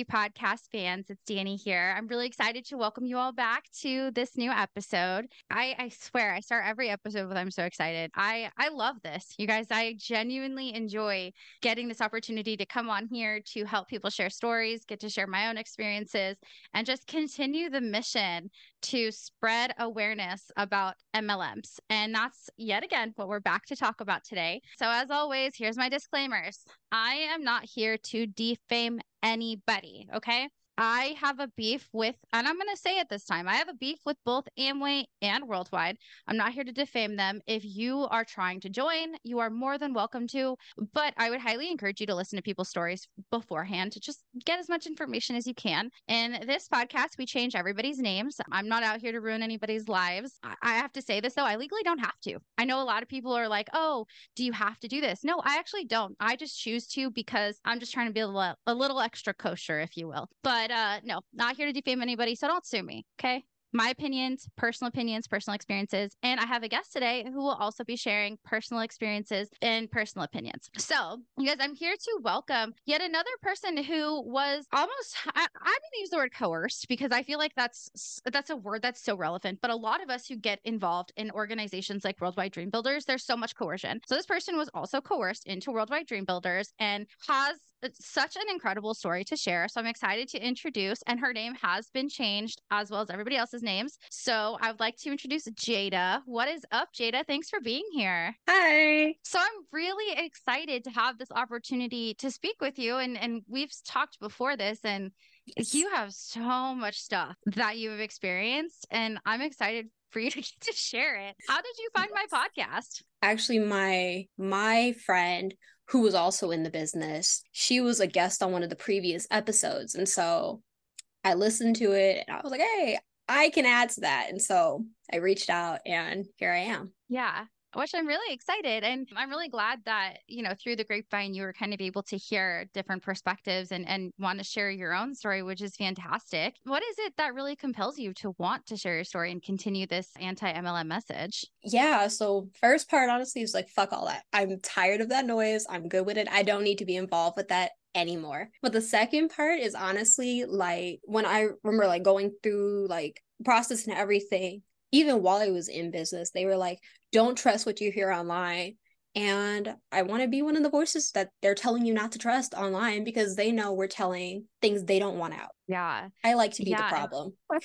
Podcast fans. It's Danny here. I'm really excited to welcome you all back to this new episode. I, I swear, I start every episode with I'm so excited. I, I love this. You guys, I genuinely enjoy getting this opportunity to come on here to help people share stories, get to share my own experiences, and just continue the mission to spread awareness about MLMs. And that's yet again what we're back to talk about today. So, as always, here's my disclaimers I am not here to defame anybody. Okay. I have a beef with, and I'm going to say it this time I have a beef with both Amway and Worldwide. I'm not here to defame them. If you are trying to join, you are more than welcome to. But I would highly encourage you to listen to people's stories beforehand to just get as much information as you can. In this podcast, we change everybody's names. I'm not out here to ruin anybody's lives. I have to say this though, I legally don't have to. I know a lot of people are like, oh, do you have to do this? No, I actually don't. I just choose to because I'm just trying to be a little, a little extra kosher, if you will. But uh, no, not here to defame anybody. So don't sue me. Okay my opinions, personal opinions, personal experiences. And I have a guest today who will also be sharing personal experiences and personal opinions. So, you guys, I'm here to welcome yet another person who was almost, I, am going to use the word coerced because I feel like that's, that's a word that's so relevant. But a lot of us who get involved in organizations like Worldwide Dream Builders, there's so much coercion. So, this person was also coerced into Worldwide Dream Builders and has such an incredible story to share. So I'm excited to introduce, and her name has been changed as well as everybody else's names. So I would like to introduce Jada. What is up, Jada? Thanks for being here. Hi. So I'm really excited to have this opportunity to speak with you. And, and we've talked before this, and yes. you have so much stuff that you have experienced. And I'm excited for you to, get to share it. How did you find yes. my podcast? Actually, my my friend who was also in the business. She was a guest on one of the previous episodes. And so I listened to it and I was like, hey, I can add to that. And so I reached out and here I am. Yeah which I'm really excited. And I'm really glad that, you know, through the grapevine, you were kind of able to hear different perspectives and, and want to share your own story, which is fantastic. What is it that really compels you to want to share your story and continue this anti MLM message? Yeah. So, first part, honestly, is like, fuck all that. I'm tired of that noise. I'm good with it. I don't need to be involved with that anymore. But the second part is honestly like when I remember like going through like process and everything, even while I was in business, they were like, don't trust what you hear online. And I want to be one of the voices that they're telling you not to trust online because they know we're telling things they don't want out. Yeah. I like to be yeah. the problem.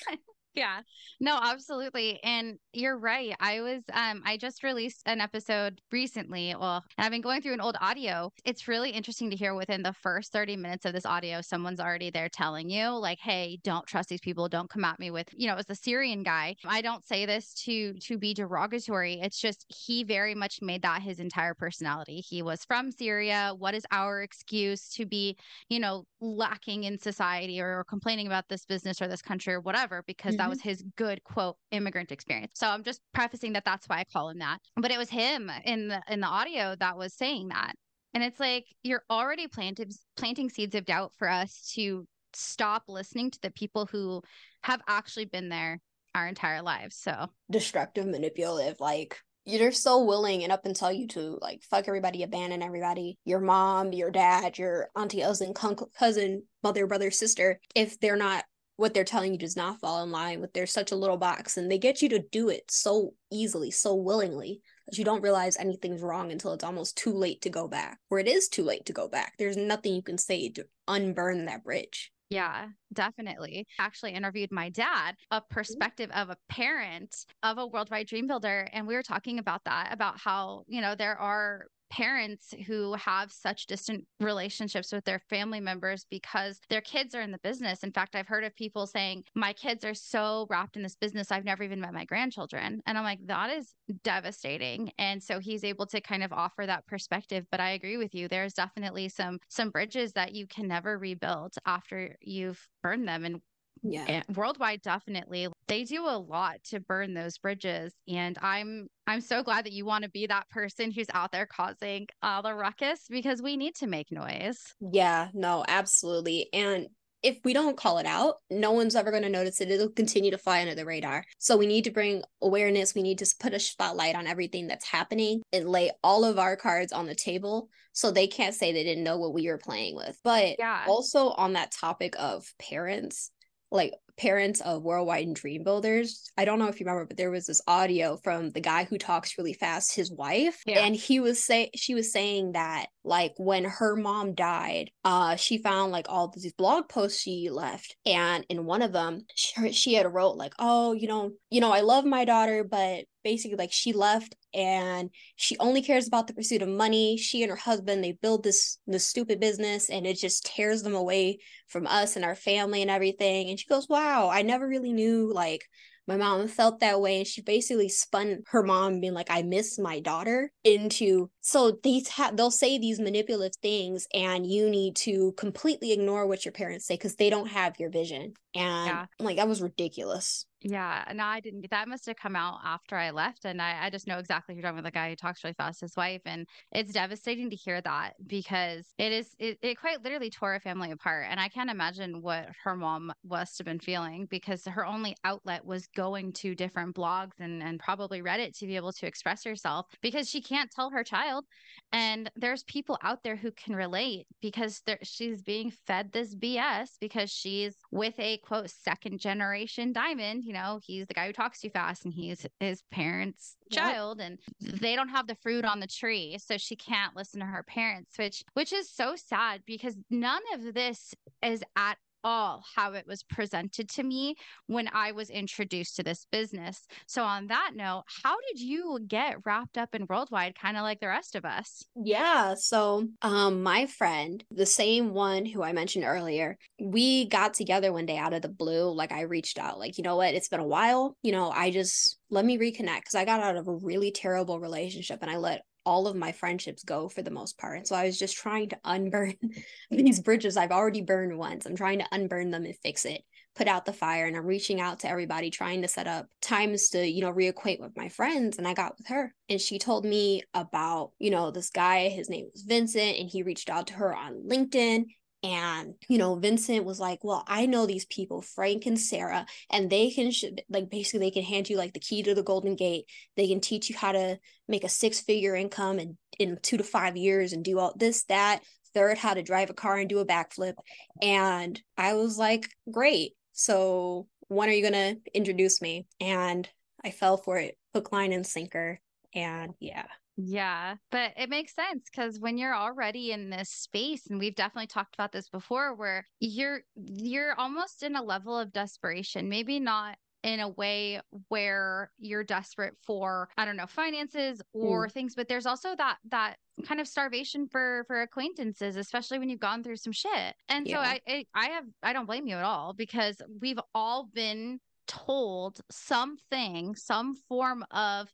Yeah. No, absolutely. And you're right. I was um I just released an episode recently. Well, and I've been going through an old audio. It's really interesting to hear within the first 30 minutes of this audio someone's already there telling you like, "Hey, don't trust these people. Don't come at me with, you know, it was the Syrian guy." I don't say this to to be derogatory. It's just he very much made that his entire personality. He was from Syria. What is our excuse to be, you know, lacking in society or, or complaining about this business or this country or whatever because mm-hmm. that Mm-hmm. was his good quote immigrant experience. So I'm just prefacing that that's why I call him that. But it was him in the in the audio that was saying that. And it's like you're already planting planting seeds of doubt for us to stop listening to the people who have actually been there our entire lives. So destructive, manipulative, like you're so willing and up until you to like fuck everybody, abandon everybody, your mom, your dad, your auntie, cousin, cousin, mother, brother, sister, if they're not what they're telling you does not fall in line with there's such a little box and they get you to do it so easily so willingly that you don't realize anything's wrong until it's almost too late to go back where it is too late to go back there's nothing you can say to unburn that bridge yeah, definitely. Actually interviewed my dad, a perspective of a parent of a worldwide dream builder. And we were talking about that, about how, you know, there are parents who have such distant relationships with their family members because their kids are in the business. In fact, I've heard of people saying, My kids are so wrapped in this business, I've never even met my grandchildren. And I'm like, That is devastating. And so he's able to kind of offer that perspective. But I agree with you. There's definitely some some bridges that you can never rebuild after you've burned them. And yeah and worldwide definitely they do a lot to burn those bridges and i'm i'm so glad that you want to be that person who's out there causing all the ruckus because we need to make noise yeah no absolutely and if we don't call it out, no one's ever going to notice it. It'll continue to fly under the radar. So we need to bring awareness. We need to put a spotlight on everything that's happening and lay all of our cards on the table so they can't say they didn't know what we were playing with. But yeah. also on that topic of parents, like parents of worldwide dream builders i don't know if you remember but there was this audio from the guy who talks really fast his wife yeah. and he was say she was saying that like when her mom died uh she found like all these blog posts she left and in one of them she, she had wrote like oh you know you know i love my daughter but basically like she left and she only cares about the pursuit of money. She and her husband they build this this stupid business and it just tears them away from us and our family and everything. And she goes wow i never really knew like my mom felt that way. And she basically spun her mom being like i miss my daughter into so these have they'll say these manipulative things and you need to completely ignore what your parents say because they don't have your vision. And yeah. like that was ridiculous yeah, no, I didn't. get That must have come out after I left, and I, I just know exactly who you're talking about. The guy who talks really fast, his wife, and it's devastating to hear that because it is it, it quite literally tore a family apart, and I can't imagine what her mom must have been feeling because her only outlet was going to different blogs and and probably Reddit to be able to express herself because she can't tell her child, and there's people out there who can relate because she's being fed this BS because she's with a quote second generation diamond you know, he's the guy who talks too fast and he's his parents' yep. child and they don't have the fruit on the tree. So she can't listen to her parents, which which is so sad because none of this is at all how it was presented to me when I was introduced to this business. So, on that note, how did you get wrapped up in worldwide, kind of like the rest of us? Yeah. So, um, my friend, the same one who I mentioned earlier, we got together one day out of the blue. Like, I reached out, like, you know what? It's been a while. You know, I just let me reconnect because I got out of a really terrible relationship and I let all of my friendships go for the most part. So I was just trying to unburn these bridges I've already burned once. I'm trying to unburn them and fix it, put out the fire. And I'm reaching out to everybody, trying to set up times to, you know, reacquaint with my friends. And I got with her. And she told me about, you know, this guy, his name was Vincent, and he reached out to her on LinkedIn and you know vincent was like well i know these people frank and sarah and they can sh- like basically they can hand you like the key to the golden gate. They can teach you how to make a six figure income in in two to five years and do all this that. Third how to drive a car and do a backflip. And i was like great. So when are you to introduce me? And i fell for it hook line and sinker. And yeah yeah, but it makes sense because when you're already in this space, and we've definitely talked about this before, where you're you're almost in a level of desperation, maybe not in a way where you're desperate for i don't know finances or mm. things but there's also that that kind of starvation for for acquaintances especially when you've gone through some shit and yeah. so I, I i have i don't blame you at all because we've all been told something some form of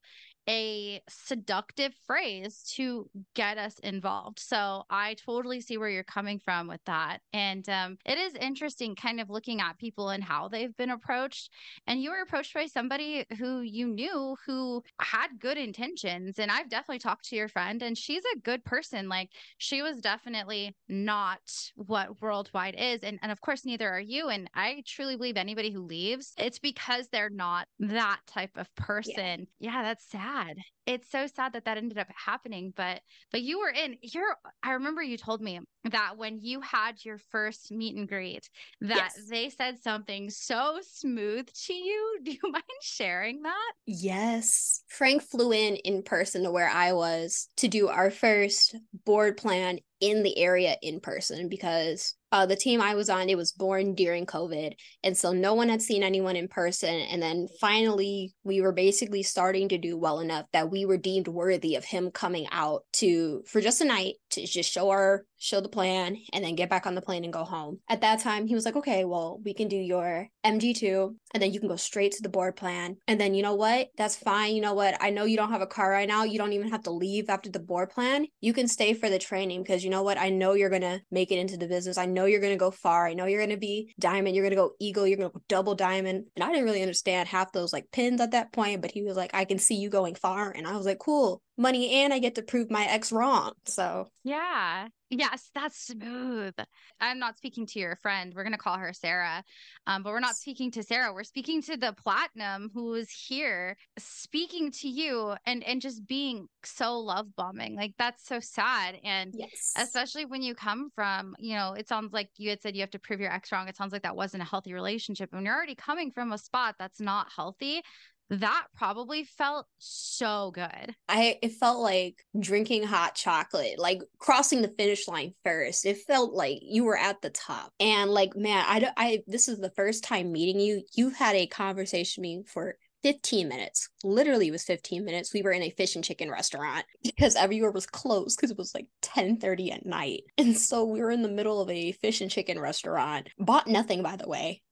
a seductive phrase to get us involved. So I totally see where you're coming from with that. And um, it is interesting kind of looking at people and how they've been approached. And you were approached by somebody who you knew who had good intentions. And I've definitely talked to your friend, and she's a good person. Like she was definitely not what worldwide is. And, and of course, neither are you. And I truly believe anybody who leaves, it's because they're not that type of person. Yeah, yeah that's sad sad it's so sad that that ended up happening but but you were in you're i remember you told me that when you had your first meet and greet that yes. they said something so smooth to you do you mind sharing that yes frank flew in in person to where i was to do our first board plan in the area in person because uh, the team I was on, it was born during COVID. And so no one had seen anyone in person. And then finally, we were basically starting to do well enough that we were deemed worthy of him coming out to, for just a night, to just show our show the plan, and then get back on the plane and go home. At that time, he was like, okay, well, we can do your MG2, and then you can go straight to the board plan. And then, you know what? That's fine. You know what? I know you don't have a car right now. You don't even have to leave after the board plan. You can stay for the training because you know what? I know you're going to make it into the business. I know you're going to go far. I know you're going to be diamond. You're going to go eagle. You're going to go double diamond. And I didn't really understand half those like pins at that point, but he was like, I can see you going far. And And I was like, cool, money and I get to prove my ex wrong. So yeah. Yes, that's smooth. I'm not speaking to your friend. We're going to call her Sarah. Um, but we're not speaking to Sarah. We're speaking to the platinum who is here speaking to you and and just being so love bombing. Like that's so sad. And yes. especially when you come from, you know, it sounds like you had said you have to prove your ex wrong. It sounds like that wasn't a healthy relationship. When you're already coming from a spot that's not healthy, that probably felt so good. I it felt like drinking hot chocolate, like crossing the finish line first. It felt like you were at the top. And like man, I I this is the first time meeting you. You had a conversation with me for 15 minutes. Literally was 15 minutes. We were in a fish and chicken restaurant because everywhere was closed because it was like 10 30 at night. And so we were in the middle of a fish and chicken restaurant. Bought nothing, by the way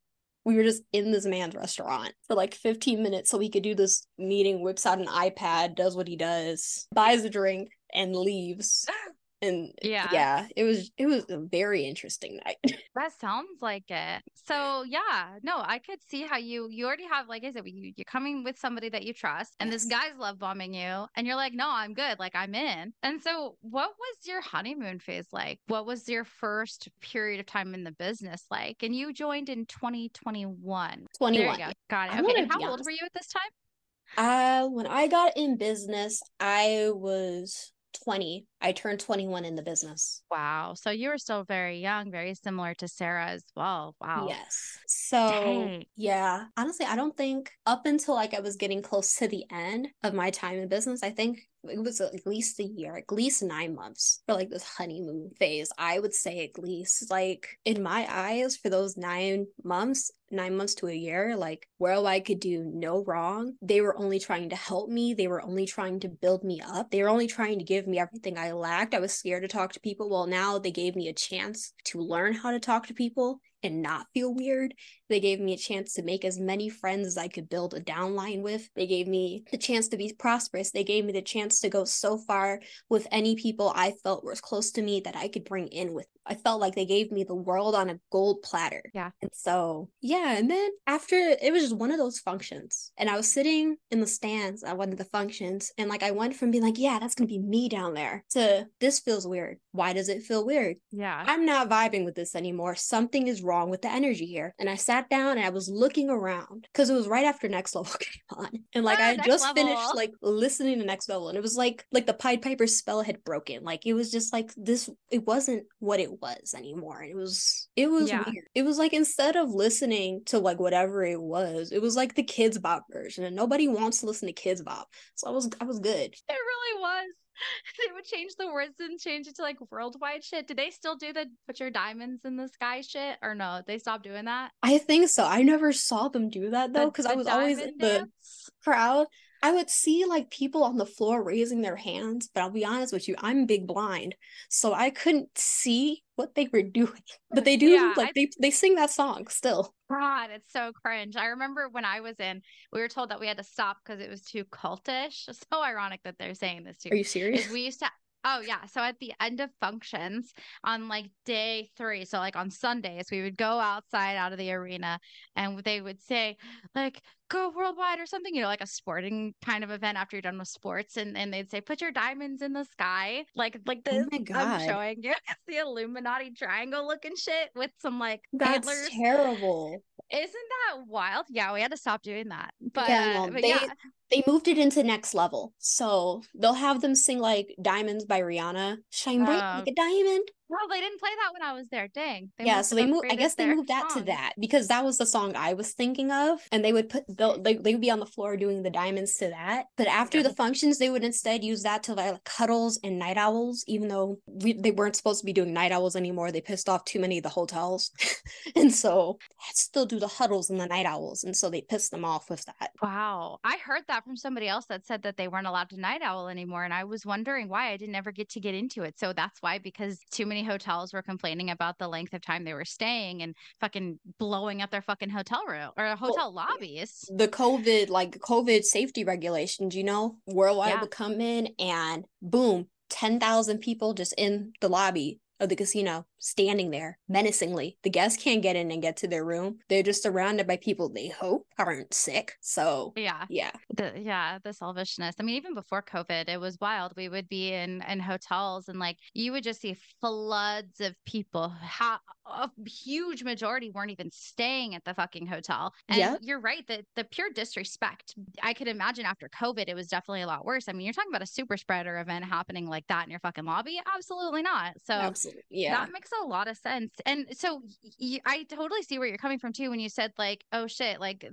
we were just in this man's restaurant for like 15 minutes so he could do this meeting whips out an ipad does what he does buys a drink and leaves and yeah. yeah it was it was a very interesting night. That sounds like it. So yeah no i could see how you you already have like i said you, you're coming with somebody that you trust and yes. this guy's love bombing you and you're like no i'm good like i'm in. And so what was your honeymoon phase like? What was your first period of time in the business like? And you joined in 2021 21 go. got it. Okay and how old were you at this time? Uh when i got in business i was 20 I turned 21 in the business. Wow. So you were still very young, very similar to Sarah as well. Wow. Yes. So, Dang. yeah, honestly, I don't think up until like I was getting close to the end of my time in business, I think it was at least a year, at least nine months for like this honeymoon phase. I would say at least like in my eyes for those nine months, nine months to a year, like where I could do no wrong. They were only trying to help me. They were only trying to build me up. They were only trying to give me everything I lacked. I was scared to talk to people. Well, now they gave me a chance to learn how to talk to people and not feel weird. They gave me a chance to make as many friends as I could build a downline with. They gave me the chance to be prosperous. They gave me the chance to go so far with any people I felt was close to me that I could bring in with. I felt like they gave me the world on a gold platter. Yeah. And so, yeah. And then after it was just one of those functions. And I was sitting in the stands at one of the functions. And like I went from being like, yeah, that's going to be me down there to this feels weird. Why does it feel weird? Yeah. I'm not vibing with this anymore. Something is wrong wrong with the energy here? And I sat down and I was looking around because it was right after Next Level came on. And like oh, I just level. finished like listening to Next Level and it was like like the Pied Piper spell had broken. Like it was just like this it wasn't what it was anymore. And It was it was yeah. weird. It was like instead of listening to like whatever it was, it was like the Kidz Bop version and nobody wants to listen to Kidz Bop. So I was I was good. It really was. they would change the words and change it to like worldwide shit. Did they still do the put your diamonds in the sky shit or no? They stopped doing that? I think so. I never saw them do that though because I was always in the crowd. I would see like people on the floor raising their hands, but I'll be honest with you, I'm big blind, so I couldn't see what they were doing. But they do yeah, like I, they they sing that song still. God, it's so cringe. I remember when I was in, we were told that we had to stop because it was too cultish. So ironic that they're saying this too. Are you serious? We used to Oh yeah. So at the end of functions on like day three, so like on Sundays, we would go outside out of the arena and they would say, like, go worldwide or something, you know, like a sporting kind of event after you're done with sports. And and they'd say, put your diamonds in the sky. Like like oh this. Oh I'm um, showing you. It's the Illuminati triangle looking shit with some like That's antlers. terrible. Isn't that wild? Yeah, we had to stop doing that. But, yeah, well, but they, yeah they moved it into next level. So they'll have them sing like Diamonds by Rihanna, Shine Bright oh. like a Diamond. Well, they didn't play that when I was there. Dang. They yeah, so they moved. I guess they moved that song. to that because that was the song I was thinking of, and they would put they they would be on the floor doing the diamonds to that. But after yeah. the functions, they would instead use that to like huddles and night owls, even though we, they weren't supposed to be doing night owls anymore. They pissed off too many of the hotels, and so I'd still do the huddles and the night owls, and so they pissed them off with that. Wow, I heard that from somebody else that said that they weren't allowed to night owl anymore, and I was wondering why I didn't ever get to get into it. So that's why because too many hotels were complaining about the length of time they were staying and fucking blowing up their fucking hotel room or hotel well, lobbies. The COVID, like COVID safety regulations, you know, worldwide yeah. would come in and boom, 10,000 people just in the lobby of the casino standing there menacingly. The guests can't get in and get to their room. They're just surrounded by people they hope aren't sick. So yeah, yeah, the yeah the selfishness. I mean, even before COVID, it was wild. We would be in in hotels and like you would just see floods of people. How a huge majority weren't even staying at the fucking hotel. And Yeah. you're right that the pure disrespect. I could imagine after COVID, it was definitely a lot worse. I mean, you're talking about a super spreader event happening like that in your fucking lobby. Absolutely not. So absolutely. Yeah. that makes a lot of sense. And so y- I totally see where you're coming from too when you said like, oh shit, like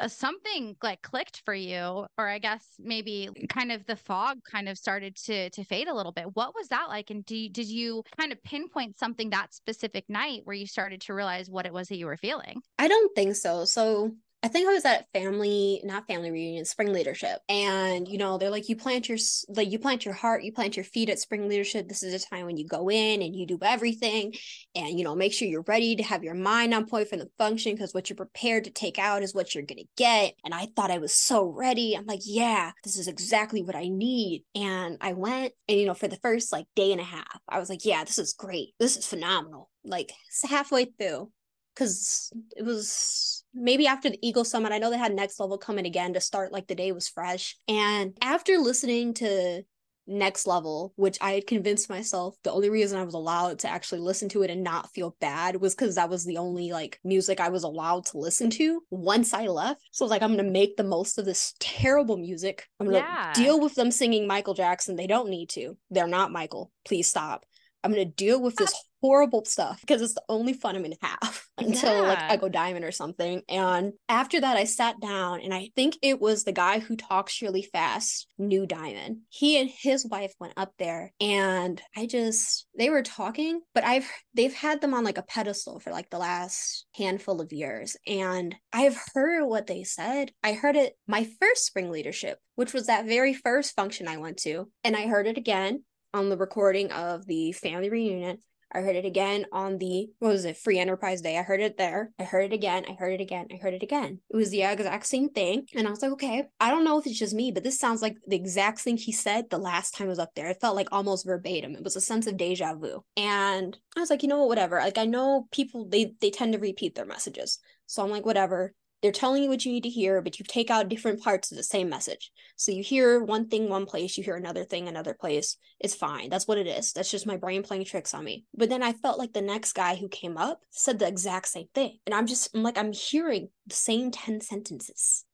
uh, something like clicked for you or I guess maybe kind of the fog kind of started to to fade a little bit. What was that like and do did you kind of pinpoint something that specific night where you started to realize what it was that you were feeling? I don't think so. So I think I was at family, not family reunion, spring leadership. And you know, they're like, you plant your like you plant your heart, you plant your feet at spring leadership. This is a time when you go in and you do everything and you know, make sure you're ready to have your mind on point for the function because what you're prepared to take out is what you're gonna get. And I thought I was so ready. I'm like, yeah, this is exactly what I need. And I went and you know, for the first like day and a half, I was like, yeah, this is great. This is phenomenal. Like halfway through, because it was maybe after the Eagle Summit. I know they had Next Level coming again to start like the day was fresh. And after listening to Next Level, which I had convinced myself the only reason I was allowed to actually listen to it and not feel bad was because that was the only like music I was allowed to listen to once I left. So I was like, I'm gonna make the most of this terrible music. I'm gonna Yeah. deal with them singing Michael Jackson. They don't need to. They're not Michael. Please stop. I'm gonna deal with this horrible stuff because it's the only fun I'm gonna have until like I go diamond or something. And after that, I sat down and I think it was the guy who talks really fast, New Diamond. He and his wife went up there and I just they were talking, but I've they've had them on like a pedestal for like the last handful of years. And I've heard what they said. I heard it my first spring leadership, which was that very first function I went to. And I heard it again on the recording of the family reunion. I heard it again on the what was it, Free Enterprise Day. I heard it there. I heard it again. I heard it again. I heard it again. It was the exact same thing. And I was like, okay, I don't know if it's just me, but this sounds like the exact thing he said the last time I was up there. It felt like almost verbatim. It was a sense of deja vu. And I was like, you know what, whatever. Like I know people they they tend to repeat their messages. So I'm like, whatever. They're telling you what you need to hear, but you take out different parts of the same message. So you hear one thing one place, you hear another thing another place. It's fine. That's what it is. That's just my brain playing tricks on me. But then I felt like the next guy who came up said the exact same thing. And I'm just I'm like I'm hearing the same 10 sentences.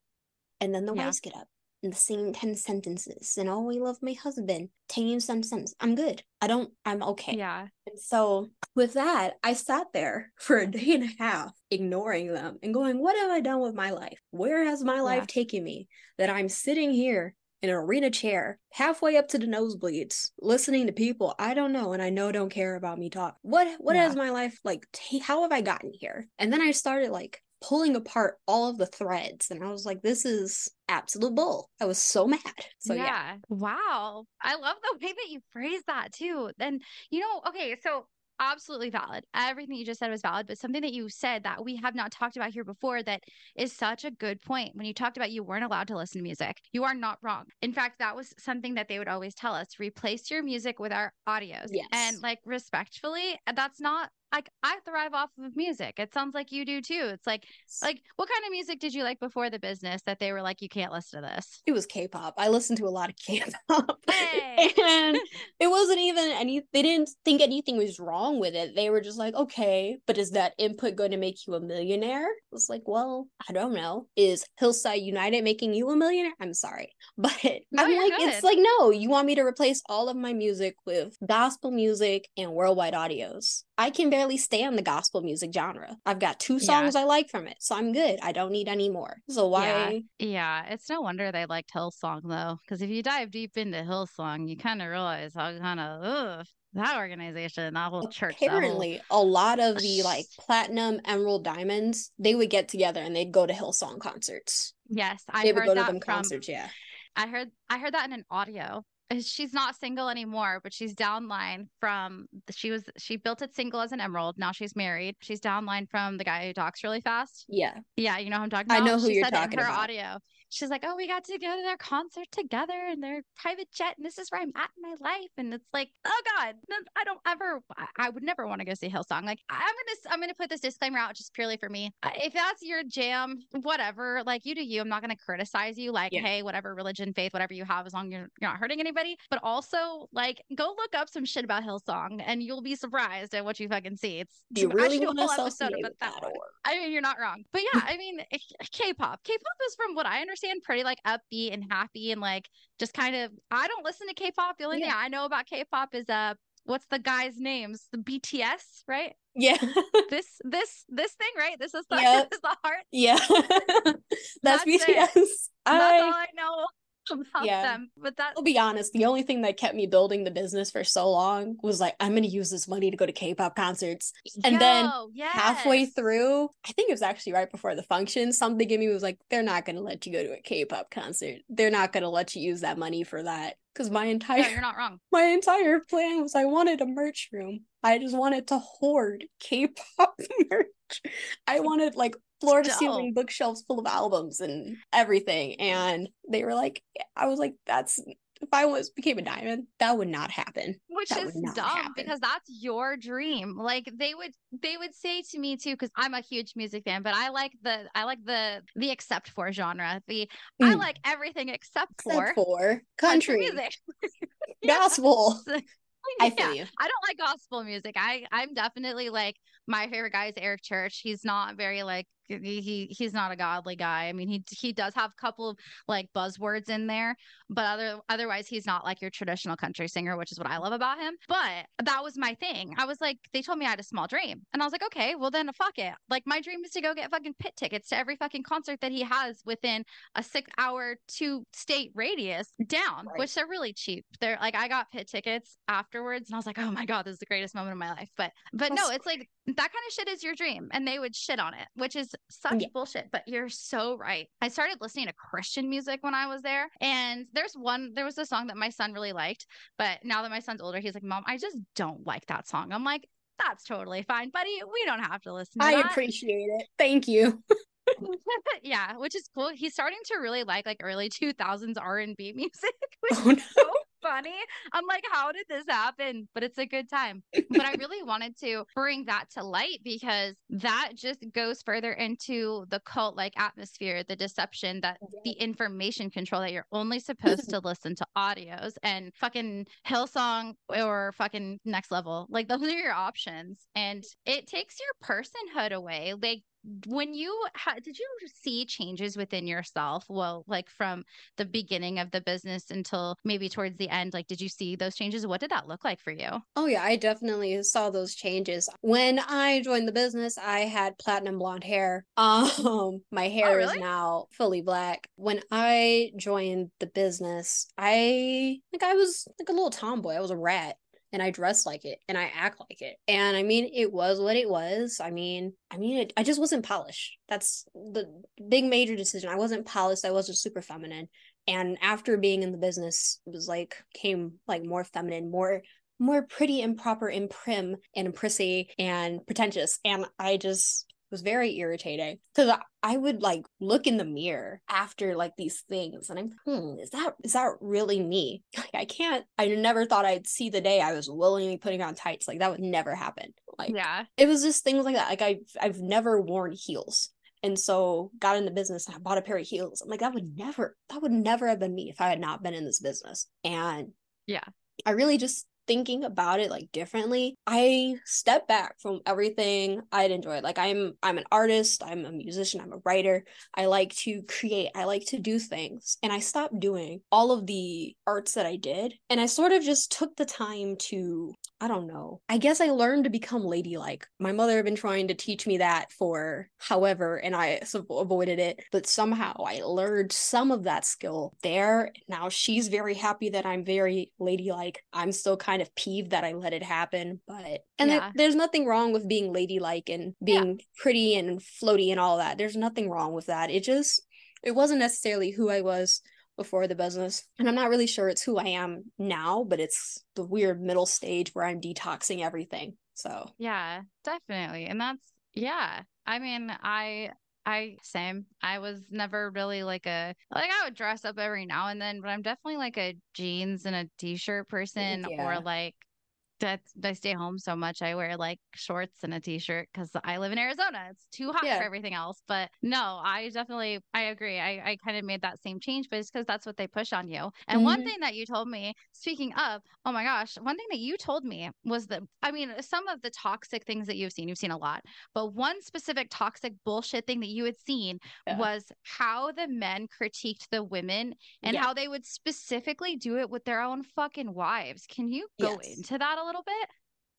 And then the Yeah. wives get up in the same 10 sentences. And oh, we love my husband. 10 sentences. I'm good. I don't I'm okay. Yeah. And so with that, I sat there for a day and a half, ignoring them and going, What have I done with my life? Where has my life taken me? That I'm sitting here in an arena chair, halfway up to the nosebleeds, listening to people I don't know and I know don't care about me talk. What what Yeah. has my life like ta- how have I gotten here? And then I started like pulling apart all of the threads and I was like, this is absolute bull. I was so mad. So yeah. Wow. I love the way that you phrase that too. Then, you know, okay, so absolutely valid. Everything you just said was valid, but something that you said that we have not talked about here before that is such a good point. When you talked about you weren't allowed to listen to music, you are not wrong. In fact, that was something that they would always tell us replace your music with our audios. Yes. And like respectfully, that's not like I thrive off of music. It sounds like you do too. It's like, like what kind of music did you like before the business that they were like, you can't listen to this? it was K-pop. I listened to a lot of K-pop. Hey. and it wasn't even any they didn't think anything was wrong with it. They were just like, "Okay, but is that input going to make you a millionaire?" Was like, "Well, I don't know. Is Hillsong United making you a millionaire?" I'm sorry. But No, I'm like it's like, "No, you want me to replace all of my music with gospel music and worldwide audios." I can barely stay on the gospel music genre. I've got two Yeah. songs I like from it, so I'm good. I don't need any more. So why Yeah, it's no wonder they liked Hillsong though, because if you dive deep into Hillsong, you kind of realize how kind of that organization, that whole church, that whole- apparently a lot of the like platinum emerald diamonds they would get together and they'd go to hillsong concerts yes, I they would heard go to that them from. concerts yeah I heard I heard that in an audio. Uh, She's not single anymore, but she's downline from she was she built it single as an emerald. Now she's married. She's downline from the guy who talks really fast. yeah Yeah, you know who I'm talking about. I know who she you're said talking in her about. audio. She's like, oh, we got to go to their concert together and their private jet, and this is where I'm at in my life. And it's like, oh God, I don't ever, I would never want to go see Hillsong. Like, I'm gonna, I'm gonna put this disclaimer out just purely for me. If that's your jam, whatever, like you do you. I'm not gonna criticize you. Like, yeah. hey, whatever religion, faith, whatever you have, as long as you're, you're not hurting anybody. But also, like, go look up some shit about Hillsong, and you'll be surprised at what you fucking see. It's you really want to episode about that. that I mean, you're not wrong. But yeah, I mean, K-pop. K-pop is, from what I understand, pretty like upbeat and happy and like just kind of. I don't listen to K-pop. The only yeah. thing I know about K-pop is uh, what's the guys' names? The BTS, right? Yeah. this this this thing, right? This is the, yep. this is the heart. Yeah. That's, That's BTS. I... That's all I know about yeah. them. But that I'll be honest, the only thing that kept me building the business for so long was like, I'm gonna use this money to go to K-pop concerts. And Yo, then yes. halfway through, I think it was actually right before the function, something in me was like, they're not gonna let you go to a K-pop concert. They're not gonna let you use that money for that. Because my entire no, you're not wrong. My entire plan was I wanted a merch room. I just wanted to hoard K-pop merch. I wanted like floor to ceiling bookshelves full of albums and everything. And they were like, I was like, that's if I was became a diamond, that would not happen. Which that is dumb happen. because that's your dream. Like they would they would say to me too, because I'm a huge music fan, but I like the I like the the except for genre. The mm. I like everything except, except for, for country, country music. gospel. I feel yeah, you. I don't like gospel music. I I'm definitely like my favorite guy is Eric Church. He's not very like he he's not a godly guy. I mean, he he does have a couple of like buzzwords in there, but other otherwise he's not like your traditional country singer, which is what I love about him. But that was my thing. I was like, they told me I had a small dream, and I was like, okay, well then fuck it. Like my dream is to go get fucking pit tickets to every fucking concert that he has within a six hour two state radius down, right. which they're really cheap. They're like I got pit tickets afterwards, and I was like, oh my god, this is the greatest moment of my life. But but That's no, it's like that kind of shit is your dream, and they would shit on it, which is such yeah. bullshit, but you're so right. I started listening to Christian music when I was there. And there's one, there was a song that my son really liked. But now that my son's older, he's like, Mom, I just don't like that song. I'm like, that's totally fine, buddy. We don't have to listen to I that. appreciate it. Thank you. yeah, which is cool. He's starting to really like like early 2000s R&B music, which oh, no. so funny. I'm like, how did this happen? But it's a good time. But I really wanted to bring that to light because that just goes further into the cult like atmosphere, the deception that the information control that you're only supposed to listen to audios and fucking Hillsong or fucking next level. Like those are your options. And it takes your personhood away. Like when you ha- did you see changes within yourself? Well like from the beginning of the business until maybe towards the end like did you see those changes? What did that look like for you? Oh yeah i definitely saw those changes. When i joined the business i had platinum blonde hair. Um my hair oh, really? is now fully black. When i joined the business i think i was like a little tomboy. I was a rat and I dress like it and I act like it. And I mean, it was what it was. I mean, I mean, it, I just wasn't polished. That's the big major decision. I wasn't polished. I wasn't super feminine. And after being in the business, it was like came like more feminine, more more pretty and proper and prim and prissy and pretentious. And I just was very irritating because I would like look in the mirror after like these things and I'm hmm is that is that really me? Like I can't I never thought I'd see the day I was willingly putting on tights. Like that would never happen. Like yeah. it was just things like that. Like I I've never worn heels. And so got in the business and I bought a pair of heels. I'm like that would never that would never have been me if I had not been in this business. And yeah. I really just thinking about it like differently i step back from everything i'd enjoyed like i'm i'm an artist i'm a musician i'm a writer i like to create i like to do things and i stopped doing all of the arts that i did and i sort of just took the time to I don't know. I guess I learned to become ladylike. My mother had been trying to teach me that for however, and I avoided it. But somehow I learned some of that skill there. Now she's very happy that I'm very ladylike. I'm still kind of peeved that I let it happen. But, and yeah. there's nothing wrong with being ladylike and being yeah. pretty and floaty and all that. There's nothing wrong with that. It just, it wasn't necessarily who I was before the business. And I'm not really sure it's who I am now, but it's the weird middle stage where I'm detoxing everything. So, yeah, definitely. And that's, yeah. I mean, I I same. I was never really like a like I would dress up every now and then, but I'm definitely like a jeans and a t-shirt person Yeah. or like that I stay home so much I wear like shorts and a t-shirt cuz I live in Arizona. It's too hot Yeah. for everything else. But no, I definitely I agree. I I kind of made that same change, but it's cuz that's what they push on you. And one Mhm. thing that you told me, speaking of, oh my gosh, one thing that you told me was that I mean, some of the toxic things that you've seen, you've seen a lot. But one specific toxic bullshit thing that you had seen Yeah. was how the men critiqued the women and Yeah. how they would specifically do it with their own fucking wives. Can you go Yes. into that a little bit?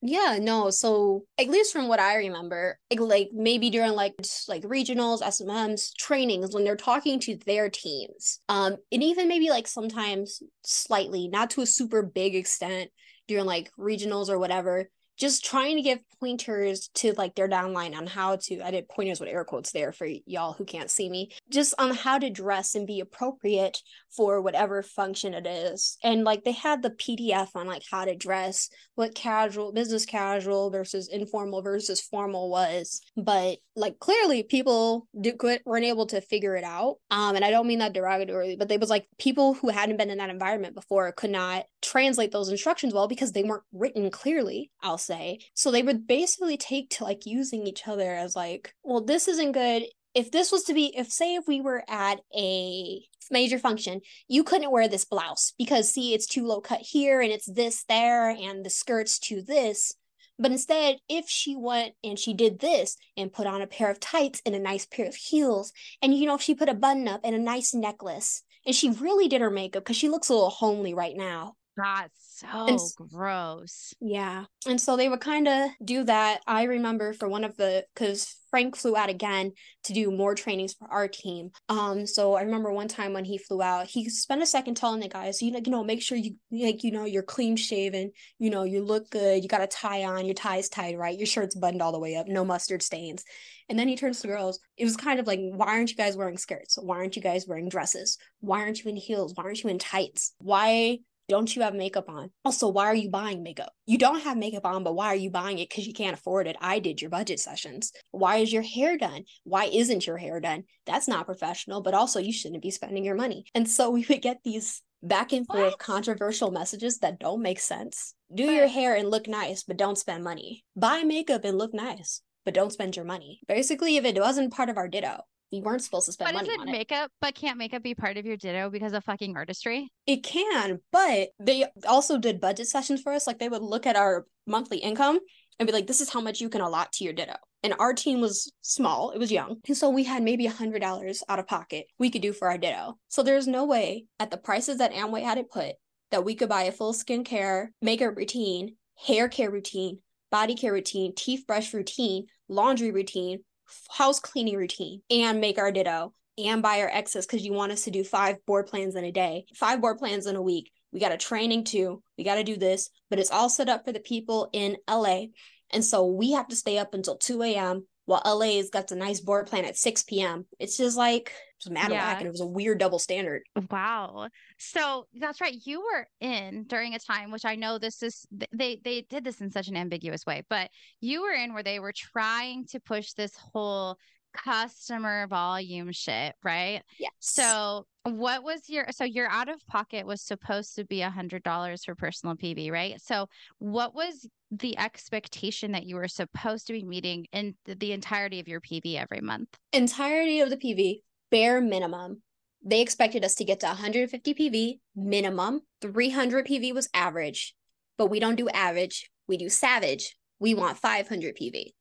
Yeah, no. So at least from what I remember, like- like maybe during like like regionals, SMMs, trainings, when they're talking to their teams, um, and even maybe like sometimes slightly, not to a super big extent during like regionals or whatever, just trying to give pointers to like their downline on how to. I did pointers with air quotes there for y'all who can't see me, just on how to dress and be appropriate for whatever function it is. And like they had the PDF on like how to dress what casual business casual versus informal versus formal was but like clearly people could, weren't able to figure it out um and i don't mean that derogatorily but they was like people who hadn't been in that environment before could not translate those instructions well because they weren't written clearly i'll say. So they would basically take to like using each other as like well this isn't good. If this was to be if say if we were at a major function you couldn't wear this blouse because see it's too low cut here and it's this there and the skirts to this. But instead if she went and she did this and put on a pair of tights and a nice pair of heels and you know she put a button up and a nice necklace and she really did her makeup because she looks a little homely right now That's so s- gross. yeah. And so they would kind of do that. I remember for one of the cuz Frank flew out again to do more trainings for our team. Um so I remember one time when he flew out, he spent a second telling the guys, you know, you know, make sure you like you know, you're clean shaven, you know, you look good, you got a tie on, your tie's tied right, your shirt's buttoned all the way up, no mustard stains. And then he turns to the girls. It was kind of like, why aren't you guys wearing skirts? Why aren't you guys wearing dresses? Why aren't you in heels? Why aren't you in tights? Why don't you have makeup on? Also, why are you buying makeup? You don't have makeup on, but why are you buying it? Because you can't afford it. I did your budget sessions. Why is your hair done? Why isn't your hair done? That's not professional, but also you shouldn't be spending your money. And so we would get these back and forth What? controversial messages that don't make sense. Do your hair and look nice, but don't spend money. Buy makeup and look nice, but don't spend your money. Basically, if it wasn't part of our ditto, we weren't supposed to spend But is money it on it. makeup? But can't makeup be part of your ditto because of fucking artistry? It can, but they also did budget sessions for us. Like they would look at our monthly income and be like, this is how much you can allot to your ditto. And our team was small, it was young. And so we had maybe a hundred dollars out of pocket we could do for our ditto. So there's no way at the prices that Amway had it put that we could buy a full skincare, makeup routine, hair care routine, body care routine, teeth brush routine, laundry routine, house cleaning routine, and make our ditto and buy our excess because you want us to do five board plans in a day, five board plans in a week. We got a training too. We got to do this, but it's all set up for the people in LA. And so we have to stay up until 2 a.m. while LA's got the nice board plan at 6 p.m. It's just like, it was mad Yeah. whack and it was a weird double standard. Wow. So that's right. You were in during a time which I know this is they they did this in such an ambiguous way, but you were in where they were trying to push this whole customer volume shit, right? Yes. So what was your so your out of pocket was supposed to be a hundred dollars for personal PV, right? So what was the expectation that you were supposed to be meeting in the, the entirety of your PV every month? entirety of the PV, bare minimum. They expected us to get to 150 PV minimum. 300 PV was average, but we don't do average. We do savage. We want 500 PV.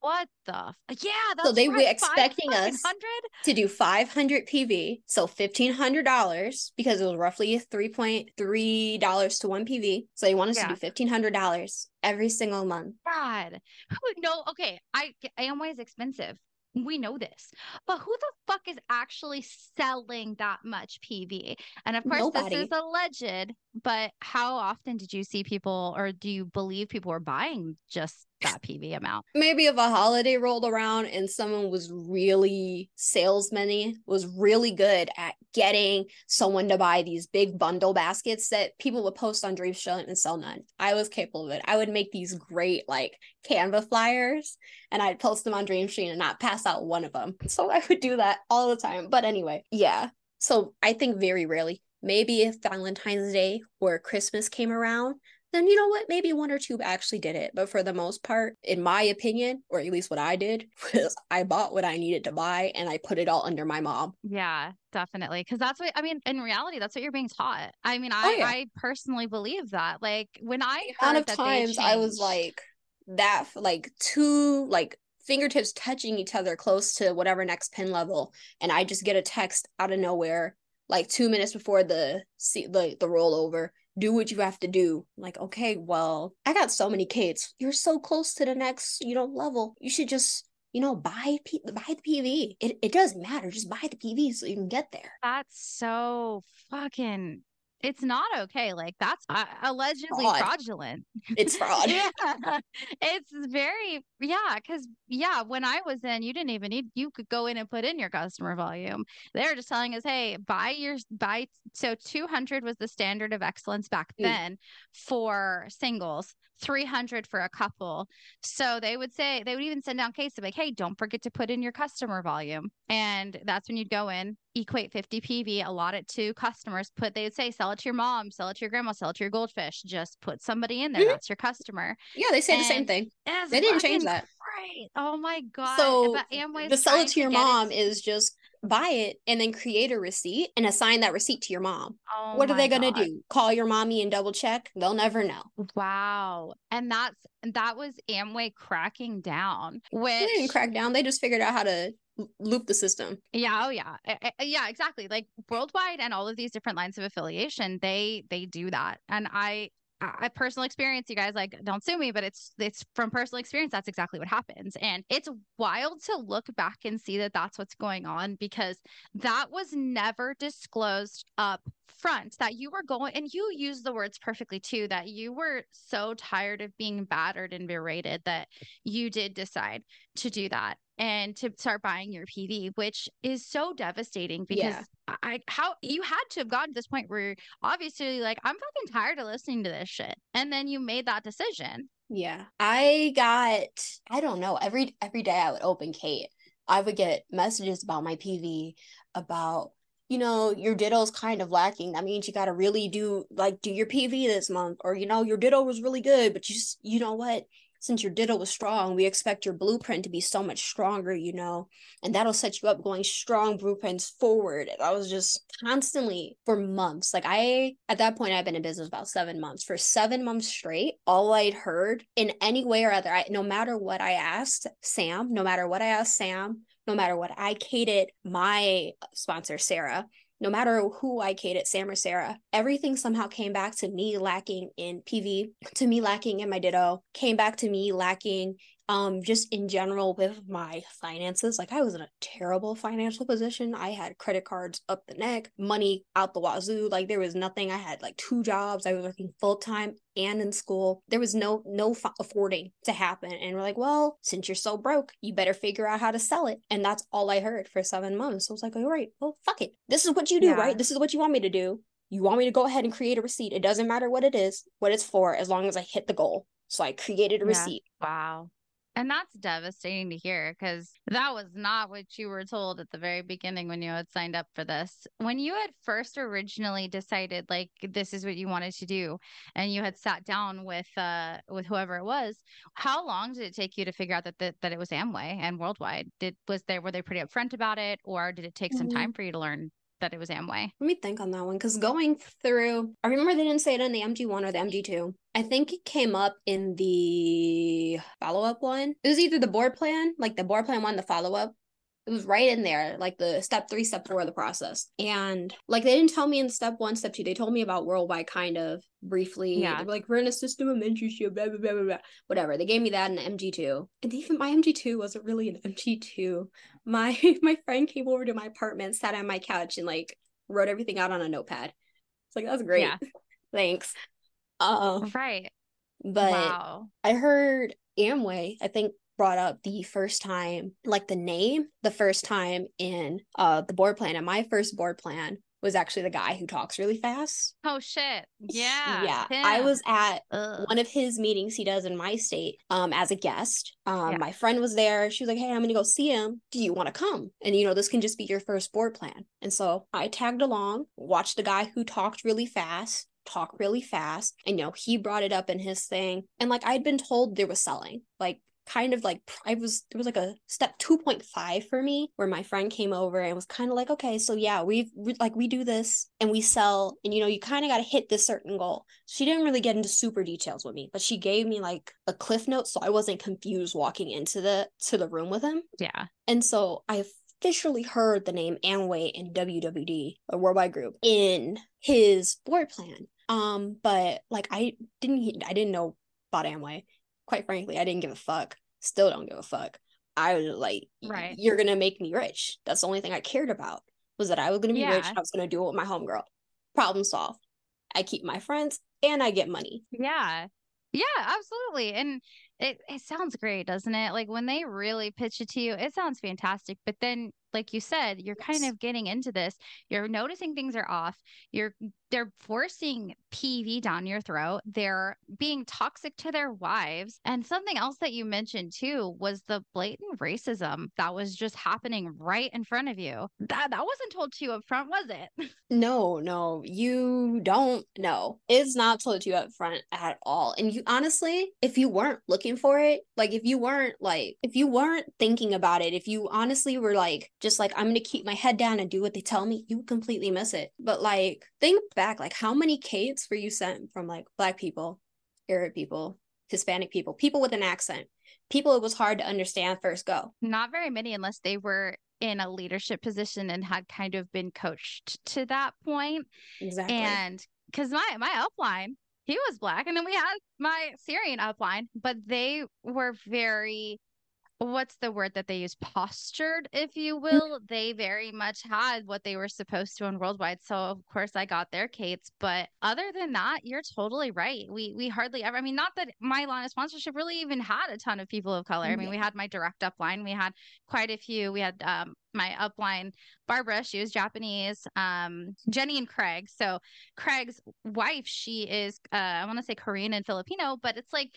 What the? f- Yeah, that's So they were right, expecting us 500? to do 500 PV, so $1,500 because it was roughly $3.3 to one PV. So they want us Yeah. to do $1,500 every single month. God, who no? Okay, I Amway is expensive. We know this, but who the fuck is actually selling that much PV? And of course, Nobody. this is alleged, but how often did you see people or do you believe people were buying just that PV amount? Maybe if a holiday rolled around and someone was really salesman was really good at getting someone to buy these big bundle baskets that people would post on Dream and sell none. I was capable of it. I would make these great like Canva flyers and I'd post them on DreamStream and not pass out one of them. So I would do that all the time. But anyway, yeah. So I think very rarely. Maybe if Valentine's Day or Christmas came around, then you know what? Maybe one or two actually did it. But for the most part, in my opinion, or at least what I did, was I bought what I needed to buy and I put it all under my mom. Yeah, definitely. Cause that's what I mean, in reality, that's what you're being taught. I mean, oh, I, oh, yeah. I personally believe that. Like when I the amount of times I was like that like two like fingertips touching each other close to whatever next pin level, and I just get a text out of nowhere like two minutes before the the the rollover do what you have to do. like, okay, well, I got so many kids. You're so close to the next, you know, level. You should just you know, buy P- buy the PV. It it doesn't matter. Just buy the PV so you can get there. That's so fucking it's not okay. Like that's uh, allegedly fraud. fraudulent. It's fraud. yeah. It's very, yeah. Cause yeah, when I was in, you didn't even need, you could go in and put in your customer volume. They're just telling us, hey, buy your, buy. So 200 was the standard of excellence back mm. then for singles. 300 for a couple. So they would say, they would even send down Kates like, hey, don't forget to put in your customer volume. And that's when you'd go in, equate 50 PV, allot it to customers, put, they would say, sell it to your mom, sell it to your grandma, sell it to your goldfish. Just put somebody in there. Mm-hmm. That's your customer. Yeah, they say and the same thing. They didn't change that. Great. Oh my God. So the sell it to your mom it. is just buy it and then create a receipt and assign that receipt to your mom. Oh what are they going to do? Call your mommy and double check? They'll never know. Wow. And that's that was Amway cracking down. Which they didn't crack down. They just figured out how to loop the system. Yeah, oh yeah. Eh, eh, eh, yeah, exactly. Like worldwide and all of these different lines of affiliation, they they do that. And I I personal experience, you guys like don't sue me, but it's it's from personal experience. That's exactly what happens, and it's wild to look back and see that that's what's going on because that was never disclosed up front. That you were going, and you use the words perfectly too. That you were so tired of being battered and berated that you did decide to do that and to start buying your PV, which is so devastating because yeah. I how you had to have gotten to this point where obviously like I'm fucking tired of listening to this shit. And then you made that decision. Yeah. I got I don't know, every every day I would open Kate. I would get messages about my PV about you know, your ditto's kind of lacking. That means you got to really do like do your PV this month, or you know, your ditto was really good, but you just, you know what, since your ditto was strong, we expect your blueprint to be so much stronger, you know, and that'll set you up going strong blueprints forward. I was just constantly for months. Like I at that point I've been in business about seven months. For seven months straight, all I'd heard in any way or other, I, no matter what I asked Sam, no matter what I asked Sam, no matter what I cated my sponsor, Sarah, no matter who I cated, Sam or Sarah, everything somehow came back to me lacking in PV, to me lacking in my ditto, came back to me lacking um just in general with my finances like i was in a terrible financial position. I had credit cards up the neck money out the wazoo. Like there was nothing. I had like two jobs. I was working full-time and in school. There was no no f- affording to happen. And we're like well since you're so broke you better figure out how to sell it. And that's all i heard for seven months. So i was like all right well fuck it. This is what you do yeah. right this is what you want me to do. You want me to go ahead and create a receipt. It doesn't matter what it is what it's for as long as i hit the goal. So i created a yeah. receipt. Wow and that's devastating to hear because that was not what you were told at the very beginning when you had signed up for this. When you had first originally decided like this is what you wanted to do and you had sat down with uh with whoever it was, how long did it take you to figure out that that, that it was Amway and worldwide? Did was there were they pretty upfront about it or did it take some mm-hmm. time for you to learn that it was Amway. Let me think on that one because going through, I remember they didn't say it in the MG1 or the MG2. I think it came up in the follow up one. It was either the board plan, like the board plan one, the follow up, it was right in there, like the step three, step four of the process. And like they didn't tell me in step one, step two. They told me about worldwide kind of briefly. Yeah. like, we're in a system of mentorship, blah, blah, blah, blah, blah. Whatever. They gave me that in the MG2. And even my MG2 wasn't really an MG2. My my friend came over to my apartment, sat on my couch, and like wrote everything out on a notepad. It's like, that's great. Yeah. Thanks. Uh, right. But wow. I heard Amway, I think, brought up the first time, like the name, the first time in uh the board plan. And my first board plan was actually the guy who talks really fast. Oh shit. Yeah. Yeah. Him. I was at Ugh. one of his meetings he does in my state um as a guest. Um yeah. my friend was there. She was like, "Hey, I'm going to go see him. Do you want to come?" And you know, this can just be your first board plan. And so I tagged along, watched the guy who talked really fast talk really fast. And you know, he brought it up in his thing. And like I'd been told there was selling. Like kind of like I was it was like a step 2.5 for me where my friend came over and was kind of like okay so yeah we've we, like we do this and we sell and you know you kind of got to hit this certain goal. She didn't really get into super details with me but she gave me like a cliff note so I wasn't confused walking into the to the room with him. Yeah. And so I officially heard the name Amway and WWD a worldwide group in his board plan. Um but like I didn't I didn't know about Amway quite frankly, I didn't give a fuck. Still don't give a fuck. I was like, right. you're gonna make me rich. That's the only thing I cared about was that I was gonna be yeah. rich. I was gonna do it with my homegirl. Problem solved. I keep my friends and I get money. Yeah. Yeah, absolutely. And it, it sounds great, doesn't it? Like when they really pitch it to you, it sounds fantastic. But then like you said, you're kind of getting into this. You're noticing things are off. You're they're forcing PV down your throat. They're being toxic to their wives. And something else that you mentioned too was the blatant racism that was just happening right in front of you. That that wasn't told to you up front, was it? No, no, you don't know. It's not told to you up front at all. And you honestly, if you weren't looking for it, like if you weren't like if you weren't thinking about it, if you honestly were like just like I'm gonna keep my head down and do what they tell me, you completely miss it. But like think back, like how many Kates were you sent from like black people, Arab people, Hispanic people, people with an accent, people it was hard to understand first go? Not very many unless they were in a leadership position and had kind of been coached to that point. Exactly. And because my my upline, he was black, and then we had my Syrian upline, but they were very what's the word that they use? Postured if you mm. will. They very much had what they were supposed to on worldwide so of course i got their kates but other than that you're totally right. We we hardly ever i mean not that my line of sponsorship really even had a ton of people of color. I mean we had my direct upline we had quite a few. We had um my upline Barbara, she was Japanese. Um, Jenny and Craig. So Craig's wife, she is uh, I want to say Korean and Filipino, but it's like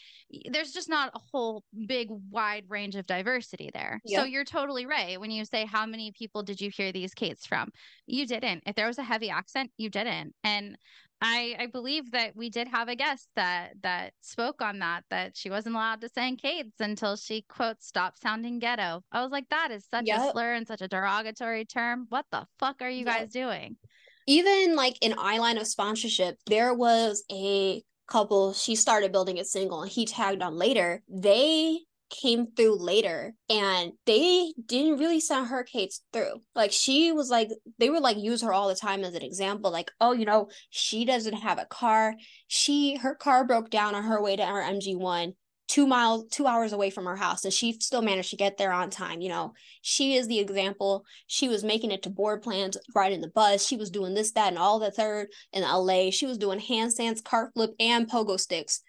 there's just not a whole big wide range of diversity there. Yep. So you're totally right when you say how many people did you hear these Kates from? You didn't. If there was a heavy accent, you didn't. And I I believe that we did have a guest that that spoke on that that she wasn't allowed to sing Kates until she quote stopped sounding ghetto. I was like, that is such yep. a slur and such a derogatory term. What the fuck are you yep. guys doing? Even like in eyeline of sponsorship, there was a couple. She started building a single, and he tagged on later. They came through later and they didn't really send her Kates through. Like she was like they would like use her all the time as an example like oh you know she doesn't have a car. She her car broke down on her way to her MG1 two miles two hours away from her house and she still managed to get there on time you know? She is the example. She was making it to board plans riding the bus. She was doing this that and all the third in la she was doing handstands cart flip and pogo sticks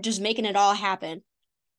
just making it all happen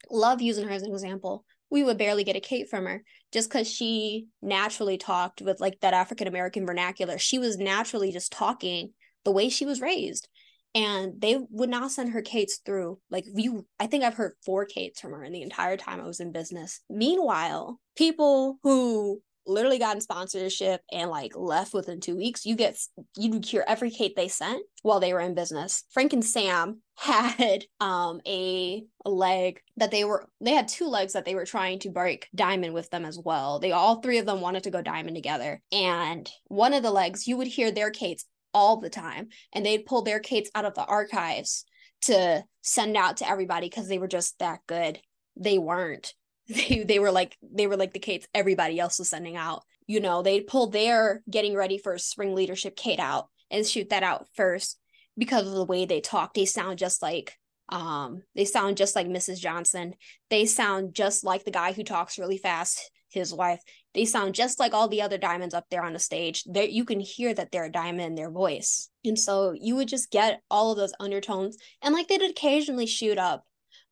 love using her as an example. We would barely get a Kate from her just because she naturally talked with like that African American vernacular. She was naturally just talking the way she was raised. And they would not send her Kates through. Like you, I think I've heard four Kates from her in the entire time I was in business. Meanwhile, people who literally gotten sponsorship and like left within two weeks. You get you hear every Kate they sent while they were in business. Frank and Sam had um a leg that they were they had two legs that they were trying to break diamond with them as well. They all three of them wanted to go diamond together. And one of the legs you would hear their Kates all the time and they'd pull their Kates out of the archives to send out to everybody because they were just that good. They weren't they they were like they were like the Kates everybody else was sending out. You know, they'd pull their getting ready for spring leadership Kate out and shoot that out first because of the way they talk. They sound just like um they sound just like Mrs. Johnson. They sound just like the guy who talks really fast his wife, they sound just like all the other diamonds up there on the stage. That you can hear that they're a diamond in their voice. And so you would just get all of those undertones. And like they'd occasionally shoot up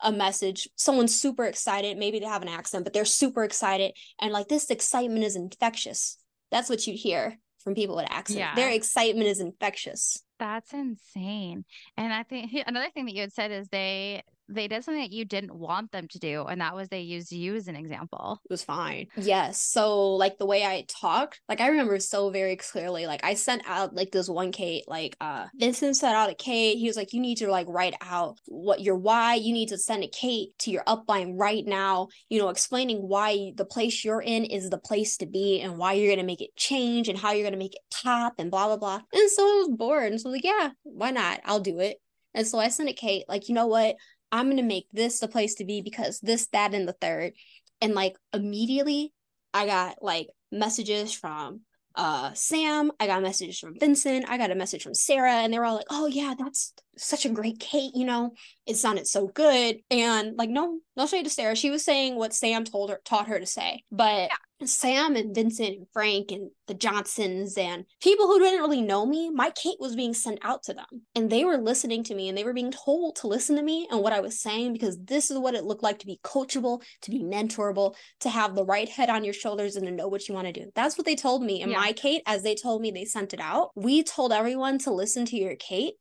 a message. Someone's super excited. Maybe they have an accent, but they're super excited. And like this excitement is infectious. That's what you hear from people with accents. Yeah. Their excitement is infectious. That's insane. And I think another thing that you had said is they they did something that you didn't want them to do and that was they used you as an example. It was fine. Yes. So like the way i talked like i remember so very clearly like i sent out like this one kate like uh vincent sent out a kate. He was like you need to like write out what your why. You need to send a kate to your upline right now you know explaining why the place you're in is the place to be and why you're gonna make it change and how you're gonna make it top and blah blah blah. And so i was bored. And so like yeah why not? I'll do it. And so I sent a Kate, like, you know what? I'm going to make this the place to be because this, that, and the third. And like immediately, I got like messages from uh Sam, I got messages from Vincent, I got a message from Sarah, and they were all like, Oh yeah, that's such a great Kate, you know, it sounded so good. And like, no, no shade to Sarah. She was saying what Sam told her taught her to say. But yeah. Sam and Vincent and Frank and the Johnsons and people who didn't really know me, my Kate was being sent out to them. And they were listening to me and they were being told to listen to me and what I was saying because this is what it looked like to be coachable, to be mentorable, to have the right head on your shoulders and to know what you want to do. That's what they told me. And yeah. my Kate, as they told me they sent it out, we told everyone to listen to your Kate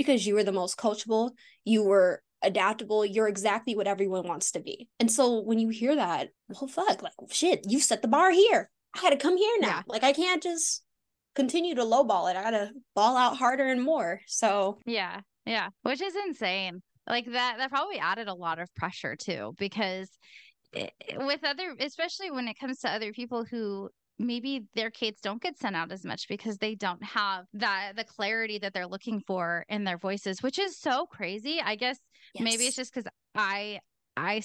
because you were the most coachable. You were adaptable. You're exactly what everyone wants to be. And so when you hear that, well, fuck, like shit, you set the bar here. I got to come here now. Yeah. Like I can't just continue to lowball it. I got to ball out harder and more. So yeah, yeah, which is insane. Like that, that probably added a lot of pressure too, because eh, with other, especially when it comes to other people who maybe their Kates don't get sent out as much because they don't have that the clarity that they're looking for in their voices which is so crazy i guess yes. maybe it's just because i I,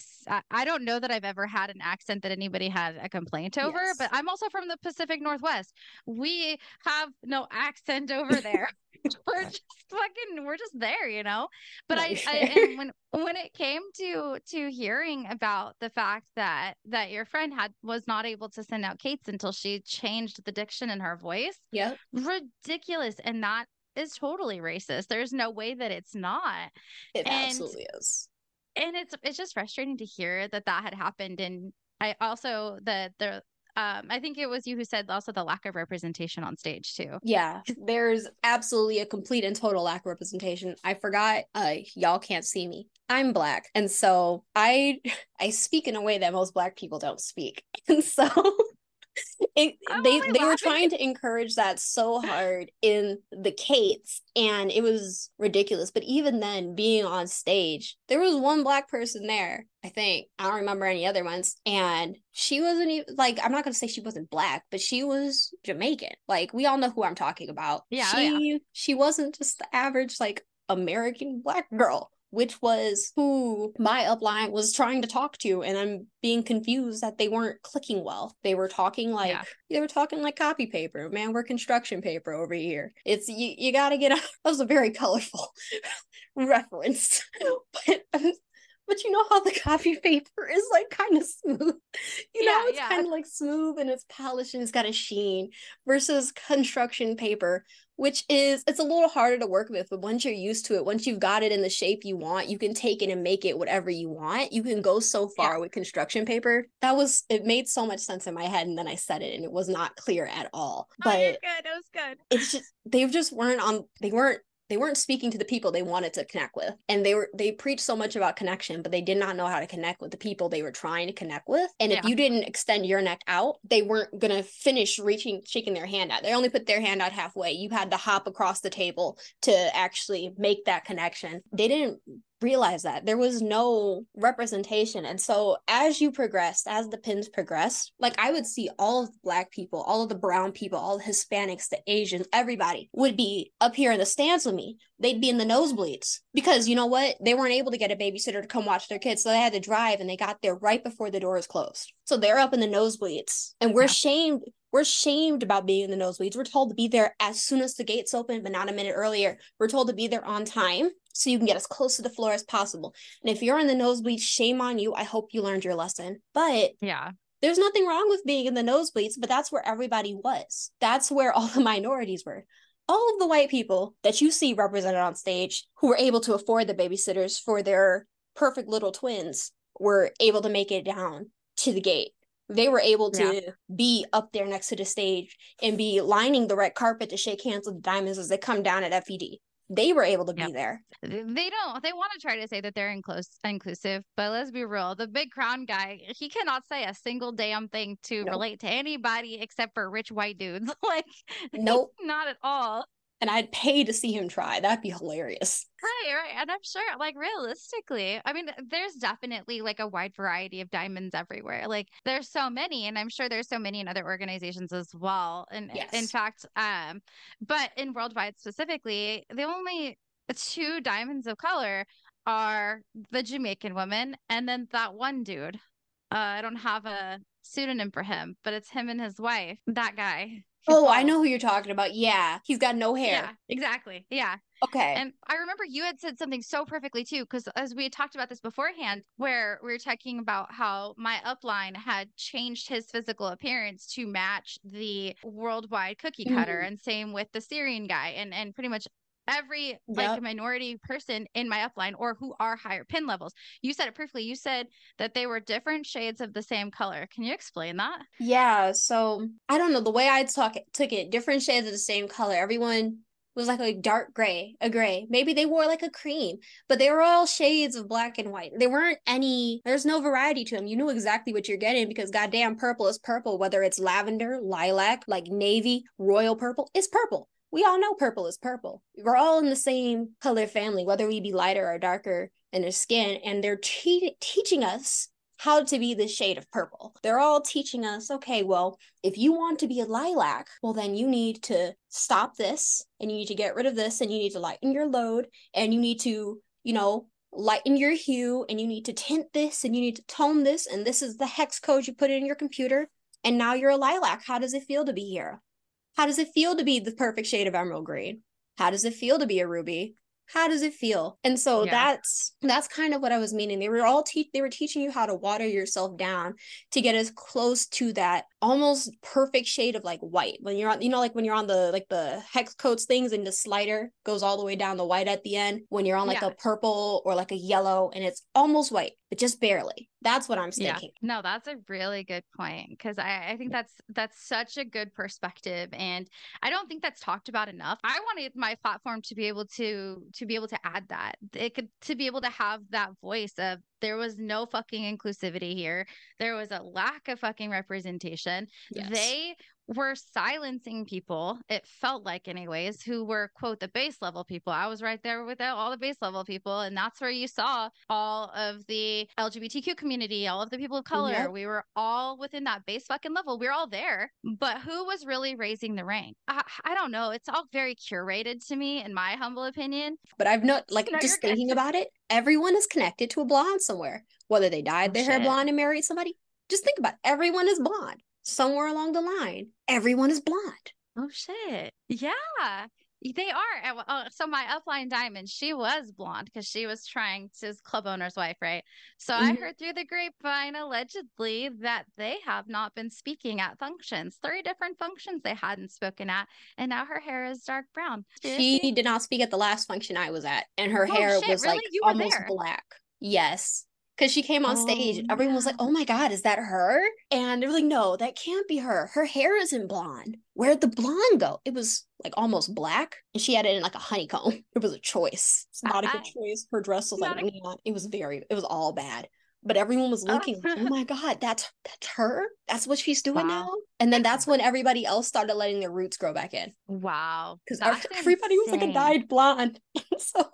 I don't know that I've ever had an accent that anybody had a complaint over, yes. but I'm also from the Pacific Northwest. We have no accent over there. we're just fucking we're just there, you know. But I, I and when when it came to to hearing about the fact that that your friend had was not able to send out Kate's until she changed the diction in her voice. Yeah. Ridiculous. And that is totally racist. There's no way that it's not. It and, absolutely is. And it's it's just frustrating to hear that that had happened and I also the the um, I think it was you who said also the lack of representation on stage too. Yeah, there's absolutely a complete and total lack of representation. I forgot, uh, y'all can't see me. I'm black, and so I I speak in a way that most black people don't speak, and so it, they they were trying to encourage that so hard in the Kates, and it was ridiculous. But even then, being on stage, there was one black person there. I think I don't remember any other ones, and she wasn't even like I'm not gonna say she wasn't black, but she was Jamaican. Like we all know who I'm talking about. Yeah, she oh, yeah. she wasn't just the average like American black girl which was who my upline was trying to talk to. And I'm being confused that they weren't clicking well. They were talking like yeah. they were talking like copy paper. Man, we're construction paper over here. It's you, you gotta get out. That was a very colorful reference. but um, but you know how the coffee paper is like kind of smooth. You know, it's yeah. kind of like smooth and it's polished and it's got a sheen versus construction paper, which is it's a little harder to work with but once you're used to it once you've got it in the shape you want you can take it and make it whatever you want you can go so far yeah. with construction paper that was it made so much sense in my head and then i said it and it was not clear at all oh, but oh, good it was good it's just they just weren't on they weren't they weren't speaking to the people they wanted to connect with and they were they preached so much about connection but they did not know how to connect with the people they were trying to connect with and yeah. if you didn't extend your neck out they weren't going to finish reaching shaking their hand out. They only put their hand out halfway. You had to hop across the table to actually make that connection. They didn't realize that there was no representation. And so as you progressed as the pins progressed like i would see all of the black people all of the brown people all the hispanics the asians everybody would be up here in the stands with me. They'd be in the nosebleeds because you know what? They weren't able to get a babysitter to come watch their kids. So they had to drive and they got there right before the doors closed. So they're up in the nosebleeds. And we're yeah. shamed we're shamed about being in the nosebleeds. We're told to be there as soon as the gates open but not a minute earlier. We're told to be there on time so you can get as close to the floor as possible. And if you're in the nosebleed, shame on you. I hope you learned your lesson. But yeah, There's nothing wrong with being in the nosebleeds, but that's where everybody was. That's where all the minorities were. All of the white people that you see represented on stage who were able to afford the babysitters for their perfect little twins were able to make it down to the gate. They were able to yeah. be up there next to the stage and be lining the red carpet to shake hands with the diamonds as they come down at FED they were able to yep. be there. They don't. They want to try to say that they're inclus- inclusive, but let's be real. The big crown guy, he cannot say a single damn thing to nope. relate to anybody except for rich white dudes. like, nope, not at all and I'd pay to see him try. That'd be hilarious. Right, right. And I'm sure, like, realistically, I mean, there's definitely like a wide variety of diamonds everywhere. Like, there's so many, and I'm sure there's so many in other organizations as well. And yes. in fact, um, but in worldwide specifically, the only two diamonds of color are the Jamaican woman and then that one dude. Uh, I don't have a pseudonym for him, but it's him and his wife. That guy. Oh, I know who you're talking about. Yeah. He's got no hair. Yeah, exactly. Yeah. Okay. And I remember you had said something so perfectly too, because as we had talked about this beforehand, where we were talking about how my upline had changed his physical appearance to match the worldwide cookie cutter, mm-hmm. and same with the Syrian guy, and and pretty much every yep. like minority person in my upline or who are higher pin levels. You said it perfectly. You said that they were different shades of the same color. Can you explain that? Yeah. So I don't know the way I talk it, took it, different shades of the same color. Everyone was like a dark gray, a gray. Maybe they wore like a cream, but they were all shades of black and white. There weren't any, there's no variety to them. You knew exactly what you're getting because goddamn purple is purple, whether it's lavender, lilac, like navy, royal purple, it's purple we all know purple is purple. We're all in the same color family, whether we be lighter or darker in our skin. And they're te- teaching us how to be the shade of purple. They're all teaching us, okay, well, if you want to be a lilac, well, then you need to stop this and you need to get rid of this and you need to lighten your load and you need to, you know, lighten your hue and you need to tint this and you need to tone this. And this is the hex code you put in your computer. And now you're a lilac. How does it feel to be here? How does it feel to be the perfect shade of emerald green? How does it feel to be a ruby? How does it feel? And so yeah. that's that's kind of what I was meaning. They were all teach they were teaching you how to water yourself down to get as close to that almost perfect shade of like white. When you're on, you know, like when you're on the like the hex codes things and the slider goes all the way down the white at the end. When you're on like yeah. a purple or like a yellow and it's almost white, but just barely. That's what I'm thinking. Yeah. No, that's a really good point because I, I think that's that's such a good perspective, and I don't think that's talked about enough. I wanted my platform to be able to to be able to add that. It could to be able to have that voice of there was no fucking inclusivity here. There was a lack of fucking representation. Yes. They were silencing people, it felt like, anyways, who were, quote, the base level people. I was right there with all the base level people. And that's where you saw all of the LGBTQ community, all of the people of color. Yep. We were all within that base fucking level. We are all there. But who was really raising the rank? I, I don't know. It's all very curated to me, in my humble opinion. But I've not, like, no, just thinking about it, everyone is connected to a blonde somewhere, whether they dyed oh, their shit. hair blonde and married somebody. Just think about it. everyone is blonde somewhere along the line, everyone is blonde. Oh shit. Yeah. They are. Oh, so my upline diamond, she was blonde because she was trying to club owner's wife, right? So mm-hmm. I heard through the grapevine allegedly that they have not been speaking at functions. Three different functions they hadn't spoken at, and now her hair is dark brown. She did not speak at the last function I was at, and her oh, hair shit, was really? like almost there? black. Yes because she came on oh, stage and everyone was like, oh my God, is that her? And they were like, no, that can't be her. Her hair isn't blonde. Where'd the blonde go? It was like almost black and she had it in like a honeycomb. It was a choice. It's not a good choice. Her dress was like, a- it was very, it was all bad. But everyone was looking, oh my God, that's that's her. That's what she's doing wow. now. And then that's when everybody else started letting their roots grow back in. Wow. Because everybody was like a dyed blonde. so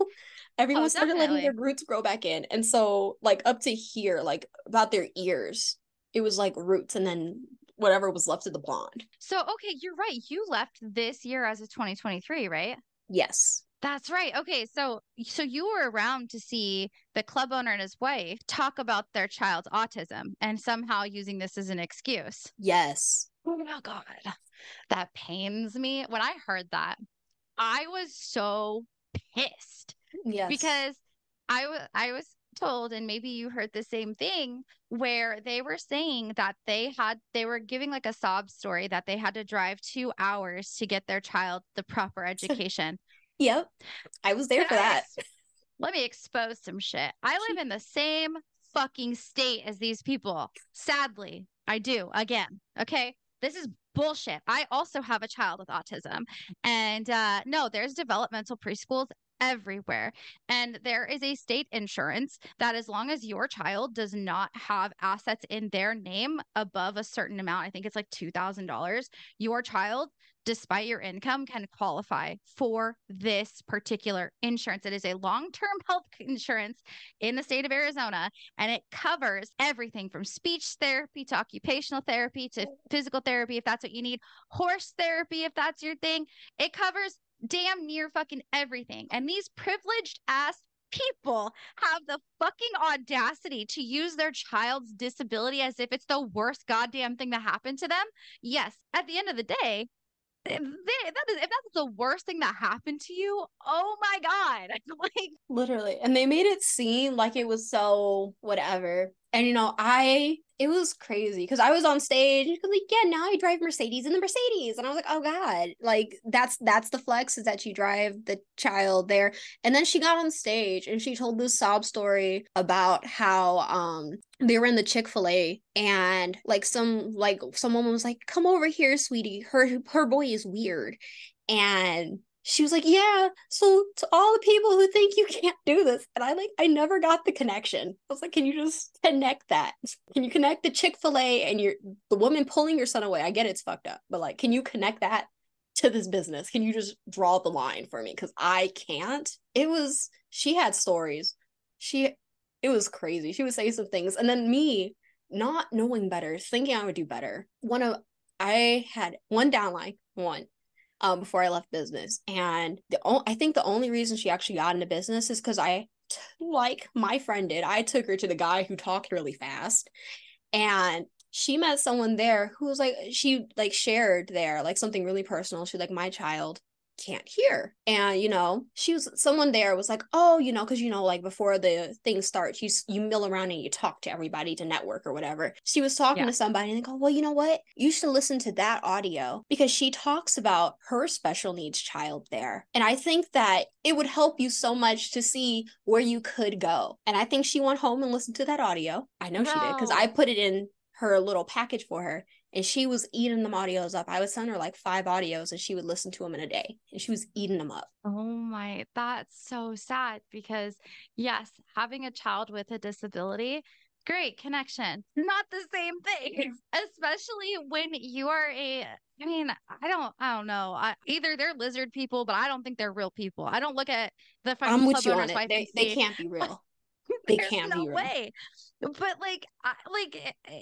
Oh, everyone oh, started letting their roots grow back in and so like up to here like about their ears it was like roots and then whatever was left of the blonde so okay you're right you left this year as of 2023 right yes that's right. Okay, so so you were around to see the club owner and his wife talk about their child's autism and somehow using this as an excuse. Yes. Oh my god. That pains me. When I heard that, I was so pissed Yes. Because I was I was told, and maybe you heard the same thing, where they were saying that they had, they were giving like a sob story that they had to drive two hours to get their child the proper education. yep. I was there for that. Let me expose some shit. I live in the same fucking state as these people. Sadly, I do again. Okay. This is bullshit. I also have a child with autism. And uh, no, there's developmental preschools everywhere. And there is a state insurance that, as long as your child does not have assets in their name above a certain amount, I think it's like $2,000, your child despite your income, can qualify for this particular insurance. It is a long term health insurance in the state of Arizona, and it covers everything from speech therapy to occupational therapy to physical therapy, if that's what you need, horse therapy, if that's your thing. It covers damn near fucking everything. And these privileged ass people have the fucking audacity to use their child's disability as if it's the worst goddamn thing that happened to them. Yes, at the end of the day, if, they, that is, if that's the worst thing that happened to you, oh my god! like Literally. And they made it seem like it was so whatever. And you know, I it was crazy because I was on stage and like, yeah, now I drive Mercedes in the Mercedes. And I was like, oh God, like that's that's the flex is that you drive the child there. And then she got on stage and she told this sob story about how um they were in the Chick-fil-A and like some like someone was like, come over here, sweetie. Her her boy is weird. And she was like, Yeah, so to all the people who think you can't do this. And I like, I never got the connection. I was like, Can you just connect that? Can you connect the Chick fil A and you're the woman pulling your son away? I get it's fucked up, but like, can you connect that to this business? Can you just draw the line for me? Because I can't. It was, she had stories. She, it was crazy. She would say some things. And then me, not knowing better, thinking I would do better. One of, I had one downline, one um, before I left business. And the o- I think the only reason she actually got into business is because I, t- like my friend did, I took her to the guy who talked really fast, and she met someone there who was like she like shared there like something really personal. She like my child can't hear. And you know she was someone there was like oh you know because you know like before the thing starts you you mill around and you talk to everybody to network or whatever. She was talking Yeah. to somebody and they go well you know what? You should listen to that audio because she talks about her special needs child there. And i think that it would help you so much to see where you could go. And i think she went home and listened to that audio. I know she did because i put it in her little package for her and she was eating them audios up. I would send her like five audios and she would listen to them in a day and she was eating them up. Oh my, that's so sad because, yes, having a child with a disability, great connection. Not the same thing, especially when you are a, I mean, I don't, I don't know. I, either they're lizard people, but I don't think they're real people. I don't look at the I'm with club you owner's on it. They, they can't be real. They There's can't no be real. way. But like, I, like eh, eh,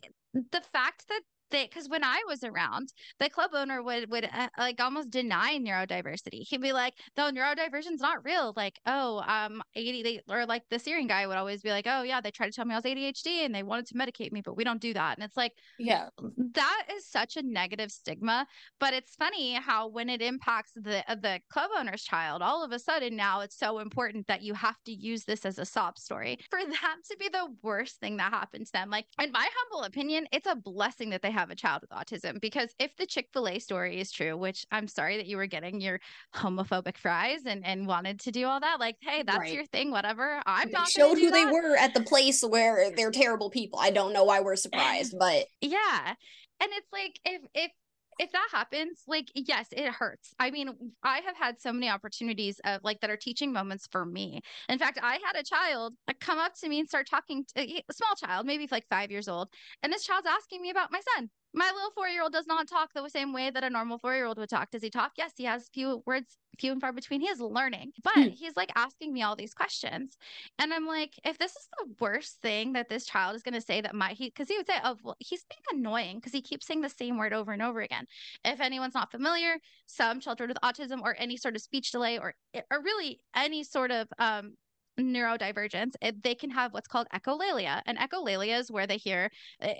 the fact that they, because when I was around, the club owner would would uh, like almost deny neurodiversity. He'd be like, "No, neurodiversion's not real." Like, oh, um, they, or like the Syrian guy would always be like, "Oh yeah, they tried to tell me I was ADHD and they wanted to medicate me, but we don't do that." And it's like, Yeah. that is such a negative stigma but it's funny how when it impacts the uh, the club owner's child all of a sudden now it's so important that you have to use this as a sob story for that to be the worst thing that happened to them like in my humble opinion it's a blessing that they have a child with autism because if the chick-fil-a story is true which i'm sorry that you were getting your homophobic fries and and wanted to do all that like hey that's Right. your thing whatever i'm not showed who they were at the place where they're terrible people. I don't know why we're surprised, but Yeah. And it's like if if if that happens, like yes, it hurts. I mean, I have had so many opportunities of like that are teaching moments for me. In fact, I had a child uh, come up to me and start talking to a small child, maybe like 5 years old, and this child's asking me about my son. My little 4-year-old does not talk the same way that a normal 4-year-old would talk. Does he talk? Yes, he has few words few and far between. He is learning. But Hmm. he's like asking me all these questions. And I'm like, if this is the worst thing that this child is going to say that my he because he would say, oh, well, he's being annoying because he keeps saying the same word over and over again. If anyone's not familiar, some children with autism or any sort of speech delay or or really any sort of um neurodivergence, it, they can have what's called echolalia. And echolalia is where they hear,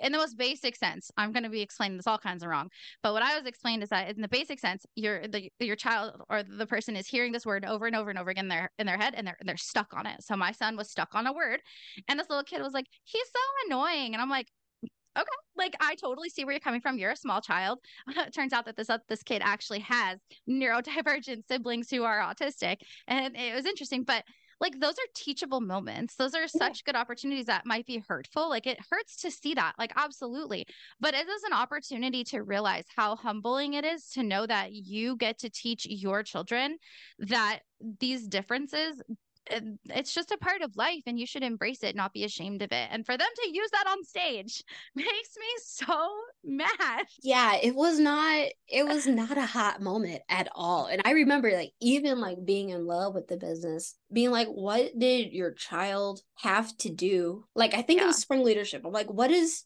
in the most basic sense, I'm going to be explaining this all kinds of wrong. But what I was explained is that in the basic sense, your the, your child or the person is hearing this word over and over and over again in their in their head, and they're they're stuck on it. So my son was stuck on a word, and this little kid was like, "He's so annoying," and I'm like, okay like i totally see where you're coming from you're a small child it turns out that this uh, this kid actually has neurodivergent siblings who are autistic and it was interesting but like those are teachable moments. Those are such yeah. good opportunities that might be hurtful. Like it hurts to see that. Like absolutely. But it is an opportunity to realize how humbling it is to know that you get to teach your children that these differences it's just a part of life and you should embrace it not be ashamed of it. And for them to use that on stage makes me so mad. Yeah it was not it was not a hot moment at all. And i remember like even like being in love with the business being like what did your child have to do? Like i think yeah. it was spring leadership. I'm like what does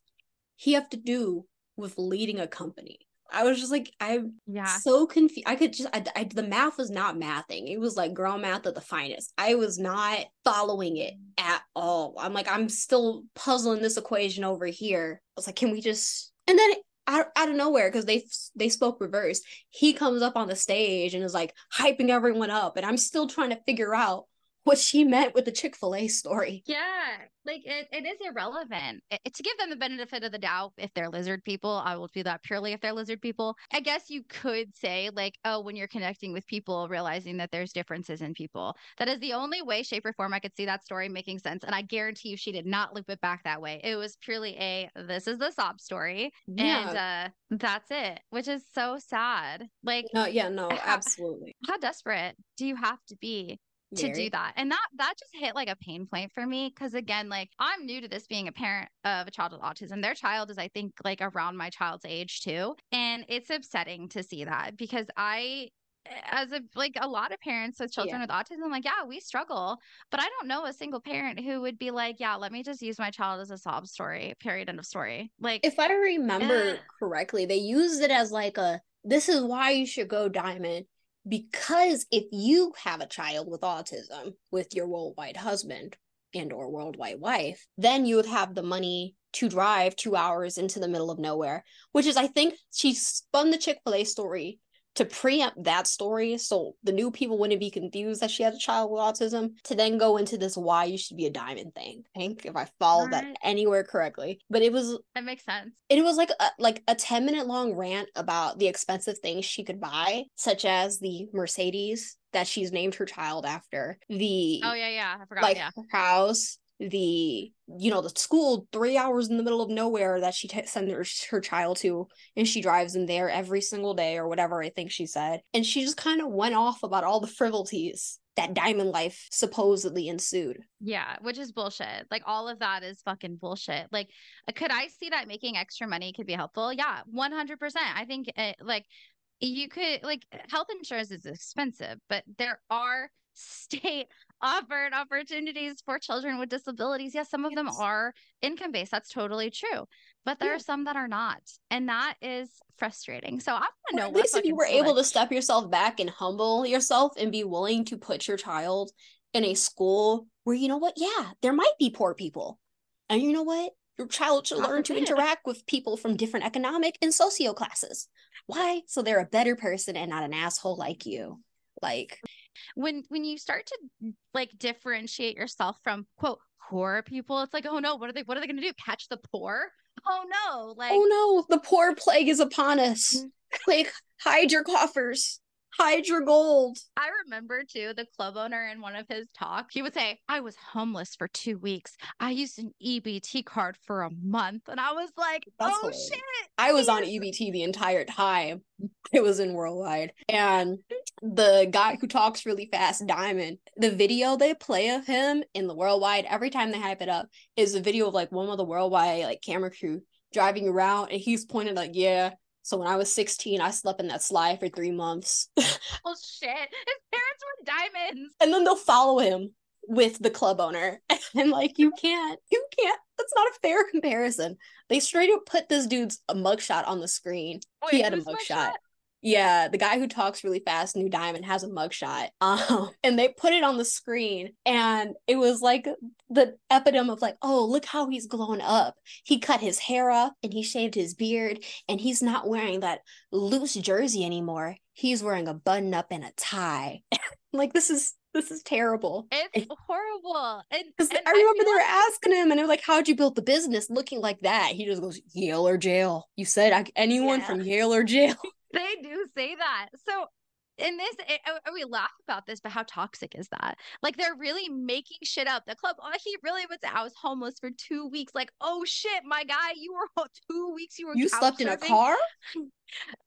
he have to do with leading a company I was just like, I'm yeah. so confused. I could just, I, I, the math was not mathing. It was like girl math at the finest. I was not following it at all. I'm like, I'm still puzzling this equation over here. I was like, can we just, and then out, out of nowhere, because they they spoke reverse, he comes up on the stage and is like hyping everyone up. And I'm still trying to figure out what she meant with the Chick-fil-A story. Yeah. Like it, it is irrelevant. It, to give them the benefit of the doubt, if they're lizard people, I will do that purely if they're lizard people. I guess you could say, like, oh, when you're connecting with people, realizing that there's differences in people. That is the only way, shape, or form I could see that story making sense. And I guarantee you she did not loop it back that way. It was purely a this is the sob story. Yeah. And uh that's it, which is so sad. Like no, yeah, no, absolutely. How, how desperate do you have to be to do that. And that that just hit like a pain point for me because again like i'm new to this being a parent of a child with autism. Their child is i think like around my child's age too. And it's upsetting to see that because i as a like a lot of parents with children yeah. with autism like yeah we struggle. But i don't know a single parent who would be like yeah let me just use my child as a sob story period end of story. Like if i remember eh. correctly they used it as like a this is why you should go diamond because if you have a child with autism with your worldwide husband and or worldwide wife then you would have the money to drive two hours into the middle of nowhere which is i think she spun the chick-fil-a story to preempt that story so the new people wouldn't be confused that she had a child with autism to then go into this why you should be a diamond thing i think if i followed right. that anywhere correctly but it was that makes sense it was like a, like a 10 minute long rant about the expensive things she could buy such as the mercedes that she's named her child after the oh yeah yeah i forgot like yeah. house the you know the school three hours in the middle of nowhere that she t- sends her, her child to and she drives them there every single day or whatever i think she said. And she just kind of went off about all the frivolities that diamond life supposedly ensued. Yeah which is bullshit. Like all of that is fucking bullshit. Like uh, could i see that making extra money could be helpful? Yeah 100% i think it, like you could like health insurance is expensive but there are state offered opportunities for children with disabilities. Yes, some of yes. them are income based. That's totally true. But there yeah. are some that are not. And that is frustrating. So I want to know at least if you were able to step yourself back and humble yourself and be willing to put your child in a school where you know what? Yeah, there might be poor people. And you know what? Your child should learn to interact with people from different economic and socio classes. Why? So they're a better person and not an asshole like you. Like when when you start to like differentiate yourself from quote poor people it's like oh no what are they what are they going to do? Catch the poor? Oh no like oh no the poor plague is upon us. Mm-hmm. like hide your coffers hide your gold. I remember too the club owner in one of his talks, he would say, I was homeless for two weeks. I used an EBT card for a month. And I was like, That's oh hilarious. shit. I was on EBT the entire time. It was in Worldwide. And the guy who talks really fast, Diamond, the video they play of him in the Worldwide, every time they hype it up, is a video of like one of the Worldwide like camera crew driving around and he's pointing like, yeah, so when I was 16, I slept in that slide for three months. oh shit. His parents were diamonds. And then they'll follow him with the club owner. And like, you can't, you can't, that's not a fair comparison. They straight up put this dude's mugshot on the screen. Wait, he had a mugshot. Yeah, the guy who talks really fast, New Diamond, has a mugshot. Um, and they put it on the screen, and it was like the epitome of like, oh, look how he's grown up. He cut his hair up and he shaved his beard, and he's not wearing that loose jersey anymore. He's wearing a button up and a tie. like this is this is terrible. It's horrible. And, and I remember they were like- asking him, and they were like, "How'd you build the business looking like that?" He just goes, "Yale or jail." You said I, anyone Yeah. from Yale or jail. they do say that. So in this, it, we laugh about this, but how toxic is that? Like they're really making shit up. The club, oh, he really was. I was homeless for two weeks. Like, oh shit, my guy, you were two weeks. You were You slept in a surfing. car.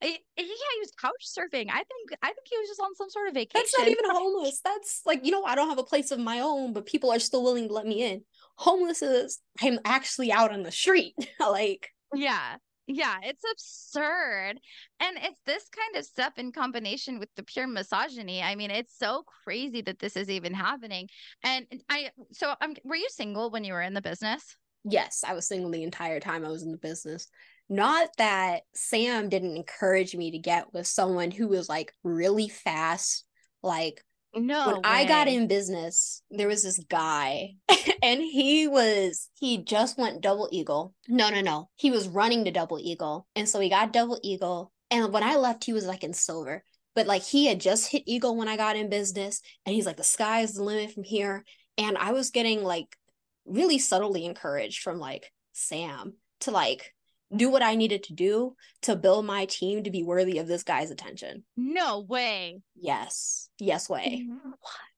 Eh, yeah, he was couch surfing. I think. I think he was just on some sort of vacation. That's not even homeless. That's like you know I don't have a place of my own, but people are still willing to let me in. Homeless is I'm actually out on the street. like Yeah. Yeah, it's absurd. And it's this kind of stuff in combination with the pure misogyny. I mean, it's so crazy that this is even happening. And I so I'm were you single when you were in the business? yes, I was single the entire time I was in the business. Not that Sam didn't encourage me to get with someone who was like really fast. Like No. when I got in business, there was this guy, and he was he just went double eagle. No, no, no. He was running to double eagle, and so he got double eagle. And when I left, he was like in silver. But like he had just hit eagle when I got in business, and he's like, the sky is the limit from here. And I was getting like really subtly encouraged from like Sam to like do what I needed to do to build my team to be worthy of this guy's attention. No way. Yes. Yes way.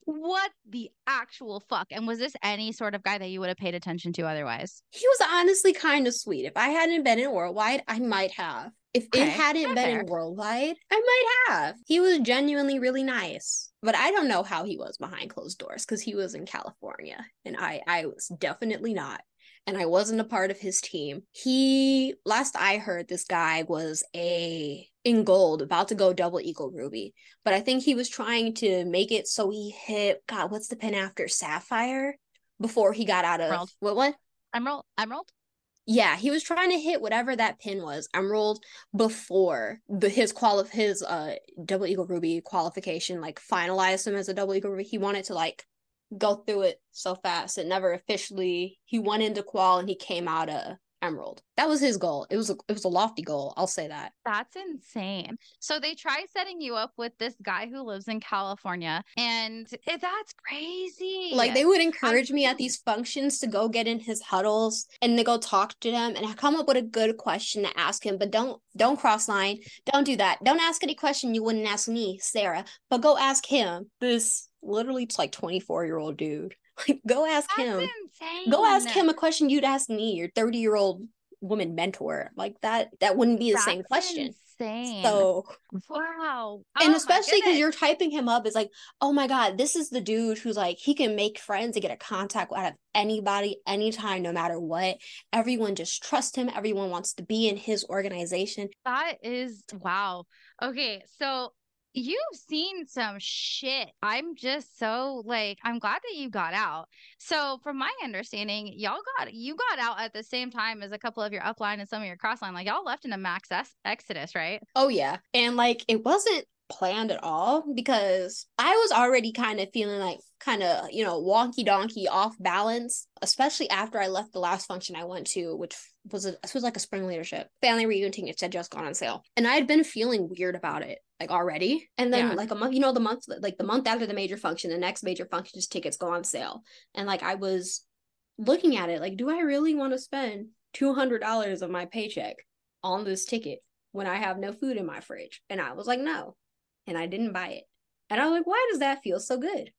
What the actual fuck? And was this any sort of guy that you would have paid attention to otherwise? He was honestly kind of sweet. If I hadn't been in Worldwide, I might have. If Okay, it hadn't been fair. in Worldwide, I might have. He was genuinely really nice. But I don't know how he was behind closed doors because he was in California and I I was definitely not. And I wasn't a part of his team. He last I heard this guy was a in gold about to go double eagle ruby. But I think he was trying to make it so he hit God, what's the pin after Sapphire? Before he got out of Emerald. what what? Emerald? Emerald? Yeah, he was trying to hit whatever that pin was, Emerald, before the his quali his uh double eagle ruby qualification like finalized him as a double eagle ruby. He wanted to like go through it so fast. It never officially he went into qual and he came out of Emerald. That was his goal. It was a it was a lofty goal. I'll say that. That's insane. So they try setting you up with this guy who lives in California, and it, that's crazy. Like they would encourage me at these functions to go get in his huddles and to go talk to them and come up with a good question to ask him. But don't don't cross line. Don't do that. Don't ask any question you wouldn't ask me, Sarah. But go ask him. This literally it's like 24 year old dude. Like go ask that's him. insane. Go ask him a question you'd ask me, your 30 year old woman mentor. Like that that wouldn't be the same question. Insane. So wow. and Oh my especially because you're typing him up, it's like, oh my god, this is the dude who's like he can make friends and get a contact out of anybody, anytime, no matter what. Everyone just trusts him. Everyone wants to be in his organization. That is wow. Okay, so you've seen some shit. I'm just so like I'm glad that you got out. So from my understanding, y'all got you got out at the same time as a couple of your upline and some of your crossline. Like y'all left in a max ex- exodus, right? Oh yeah, and like it wasn't planned at all because I was already kind of feeling like kind of you know wonky donkey off balance, especially after I left the last function I went to, which was a this was like a spring leadership family reunion tickets had just gone on sale, and I had been feeling weird about it like already, and then Yeah. like a month, you know, the month like the month after the major function, the next major function's tickets go on sale, and like I was looking at it like, do I really want to spend two hundred dollars of my paycheck on this ticket? when I have no food in my fridge. And I was like, no. And I didn't buy it. And I was like, why does that feel so good?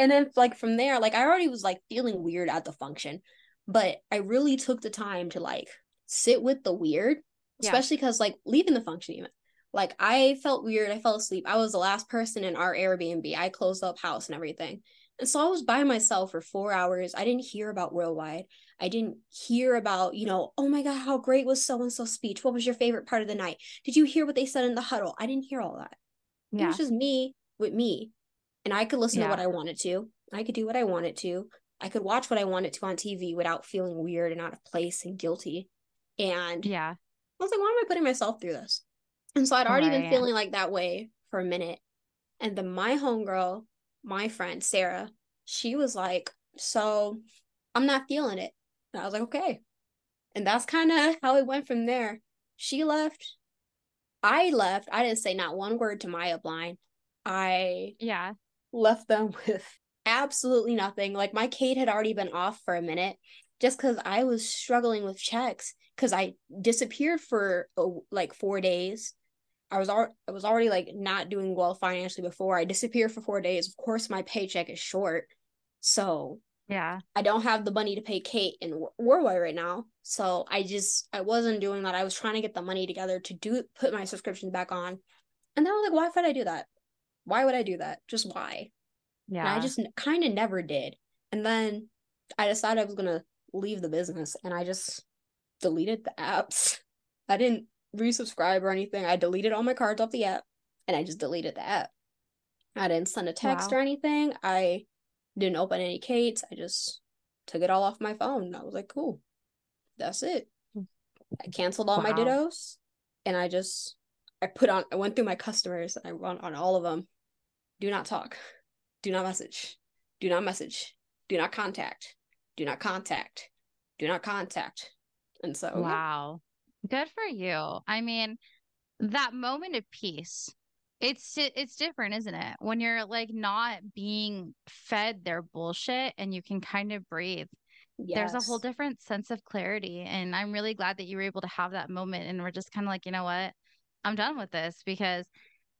And then like from there, like I already was like feeling weird at the function, but I really took the time to like sit with the weird, Yeah. especially because like leaving the function even. Like I felt weird. I fell asleep. I was the last person in our Airbnb. I closed up house and everything. And so I was by myself for four hours. I didn't hear about Worldwide. I didn't hear about, you know, oh my God, how great was so and so speech? What was your favorite part of the night? Did you hear what they said in the huddle? I didn't hear all that. Yeah. It was just me with me. And I could listen Yeah. to what I wanted to. I could do what I wanted to. I could watch what I wanted to on TV without feeling weird and out of place and guilty. And Yeah. I was like, why am I putting myself through this? And so I'd already been feeling like that way for a minute. And then my homegirl, my friend Sarah, she was like, So I'm not feeling it. And I was like, Okay. And that's kind of how it went from there. She left. I left. I didn't say not one word to my upline. I Yeah. left them with absolutely nothing. Like my Kate had already been off for a minute just because I was struggling with checks because I disappeared for oh, like four days. I was al- I was already like not doing well financially before. I disappeared for four days. Of course, my paycheck is short, so Yeah. I don't have the money to pay Kate and War- Warway right now. So I just I wasn't doing that. I was trying to get the money together to do put my subscriptions back on, and then I was like, why would I do that? Why would I do that? Just why? And Yeah. I just kind of never did. And then I decided I was gonna leave the business, and I just deleted the apps. I didn't resubscribe or anything. I deleted all my cards off the app, and I just deleted the app. I didn't send a text Wow. or anything. I didn't open any Kates. I just took it all off my phone. I was like, cool, that's it. I canceled all my dittos, and I just I put on. I went through my customers. and I went on all of them. Do not talk. Do not message. Do not message. Do not contact. Do not contact. Do not contact. And so. Wow. Good for you. I mean, that moment of peace. It's it's different, isn't it? When you're like not being fed their bullshit and you can kind of breathe. There's a whole different sense of clarity. And I'm really glad that you were able to have that moment and we're just kind of like, you know what? I'm done with this because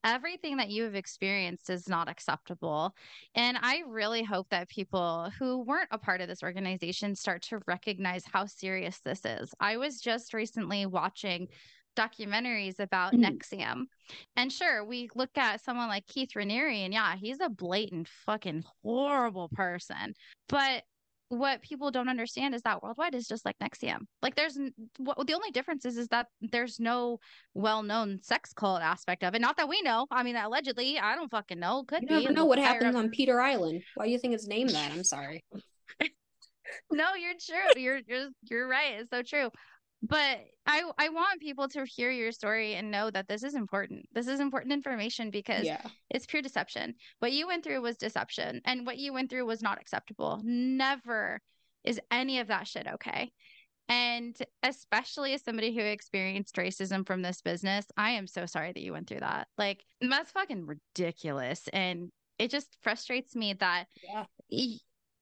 everything that you have experienced is not acceptable. And I really hope that people who weren't a part of this organization start to recognize how serious this is. I was just recently watching documentaries about Mhm. NXIVM. And sure, we look at someone like Keith Raniere, and yeah, he's a blatant fucking horrible person. But what people don't understand is that worldwide is just like NXIVM. Like there's what the only difference is is that there's no well-known sex cult aspect of it. Not that we know. I mean, allegedly, I don't fucking know. Could You be. never know what happens up- on Peter Island. Why do you think it's named that? I'm sorry. No, you're true. You're you're you're right. It's so true. But I I want people to hear your story and know that this is important. This is important information because Yeah. it's pure deception. What you went through was deception, and what you went through was not acceptable. Never is any of that shit okay. And especially as somebody who experienced racism from this business, I am so sorry that you went through that. Like, that's fucking ridiculous. And it just frustrates me that Yeah.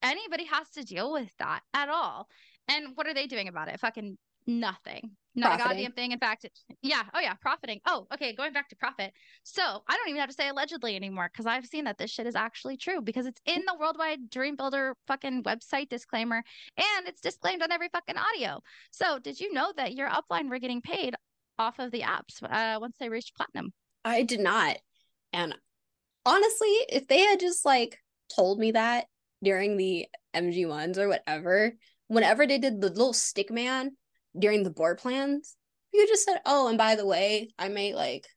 anybody has to deal with that at all. And what are they doing about it? Fucking nothing. Not a goddamn thing. In fact, it- yeah. Oh, yeah. Profiting. Oh, okay. Going back to profit. So I don't even have to say allegedly anymore because I've seen that this shit is actually true because it's in the Worldwide Dream Builder fucking website disclaimer and it's disclaimed on every fucking audio. So did you know that your upline were getting paid off of the apps uh, once they reached platinum? I did not. And honestly, if they had just like told me that during the MG ones or whatever, whenever they did the little stick man during the board plans, you just said, "Oh, and by the way, I made like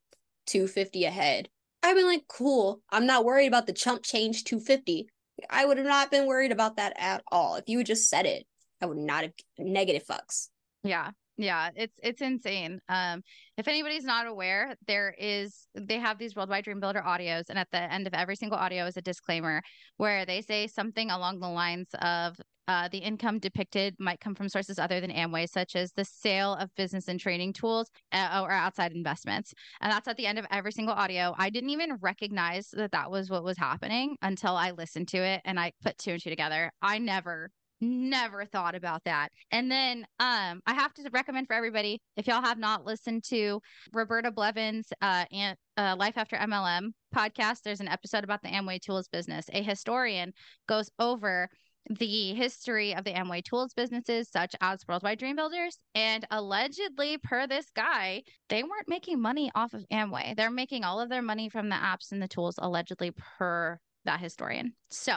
250 ahead." I've been like, "Cool. I'm not worried about the chump change 250." I would have not been worried about that at all. If you just said it, I would not have negative fucks. Yeah. Yeah, it's it's insane. Um, if anybody's not aware, there is they have these Worldwide Dream Builder audios, and at the end of every single audio is a disclaimer where they say something along the lines of uh, the income depicted might come from sources other than Amway, such as the sale of business and training tools uh, or outside investments. And that's at the end of every single audio. I didn't even recognize that that was what was happening until I listened to it and I put two and two together. I never never thought about that and then um i have to recommend for everybody if y'all have not listened to roberta blevins uh and uh, life after mlm podcast there's an episode about the amway tools business a historian goes over the history of the amway tools businesses such as worldwide dream builders and allegedly per this guy they weren't making money off of amway they're making all of their money from the apps and the tools allegedly per that historian so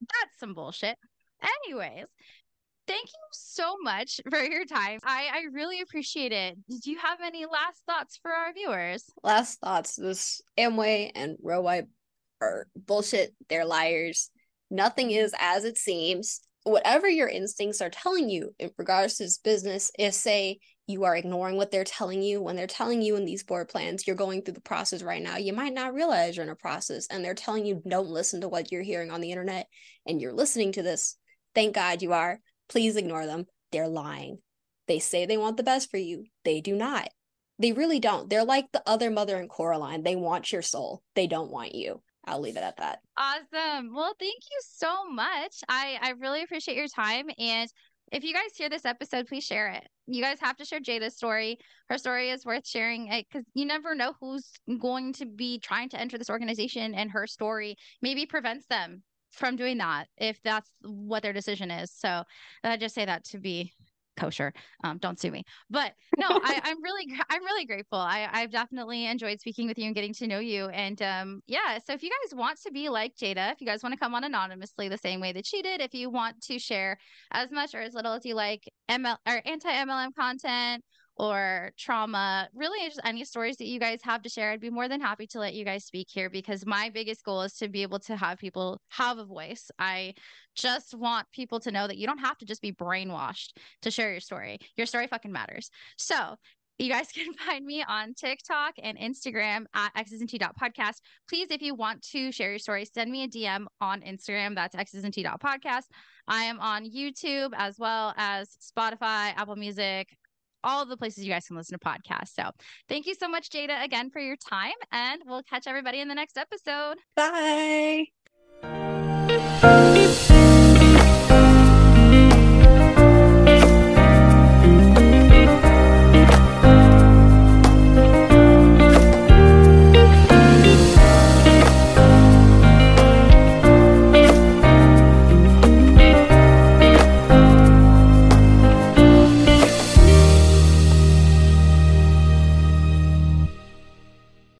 that's some bullshit Anyways, thank you so much for your time. I, I really appreciate it. Did you have any last thoughts for our viewers? last thoughts this amway and rowite are bullshit they're liars nothing is as it seems whatever your instincts are telling you in regards to this business, if say you are ignoring what they're telling you when they're telling you in these board plans, you're going through the process right now. You might not realize you're in a process and they're telling you don't listen to what you're hearing on the internet and you're listening to this. Thank God you are. Please ignore them. They're lying. They say they want the best for you. They do not. They really don't. They're like the other mother in Coraline. They want your soul. They don't want you. I'll leave it at that. Awesome. Well, thank you so much. I I really appreciate your time and if you guys hear this episode, please share it. You guys have to share Jada's story. Her story is worth sharing eh, it because you never know who's going to be trying to enter this organization, and her story maybe prevents them from doing that if that's what their decision is. So I just say that to be kosher. Um, don't sue me. But no, I, am really, I'm really grateful. I, I've definitely enjoyed speaking with you and getting to know you. And um, yeah, so if you guys want to be like Jada, if you guys want to come on anonymously the same way that she did, if you want to share as much or as little as you like ML or anti MLM content or trauma, really just any stories that you guys have to share, I'd be more than happy to let you guys speak here because my biggest goal is to be able to have people have a voice. I just want people to know that you don't have to just be brainwashed to share your story. Your story fucking matters. So you guys can find me on TikTok and Instagram at xsnt.podcast. Please, if you want to share your story, send me a DM on Instagram. That's xsnt.podcast. I am on YouTube as well as Spotify, Apple Music, all the places you guys can listen to podcasts. So thank you so much, Jada, again for your time. And we'll catch everybody in the next episode. Bye.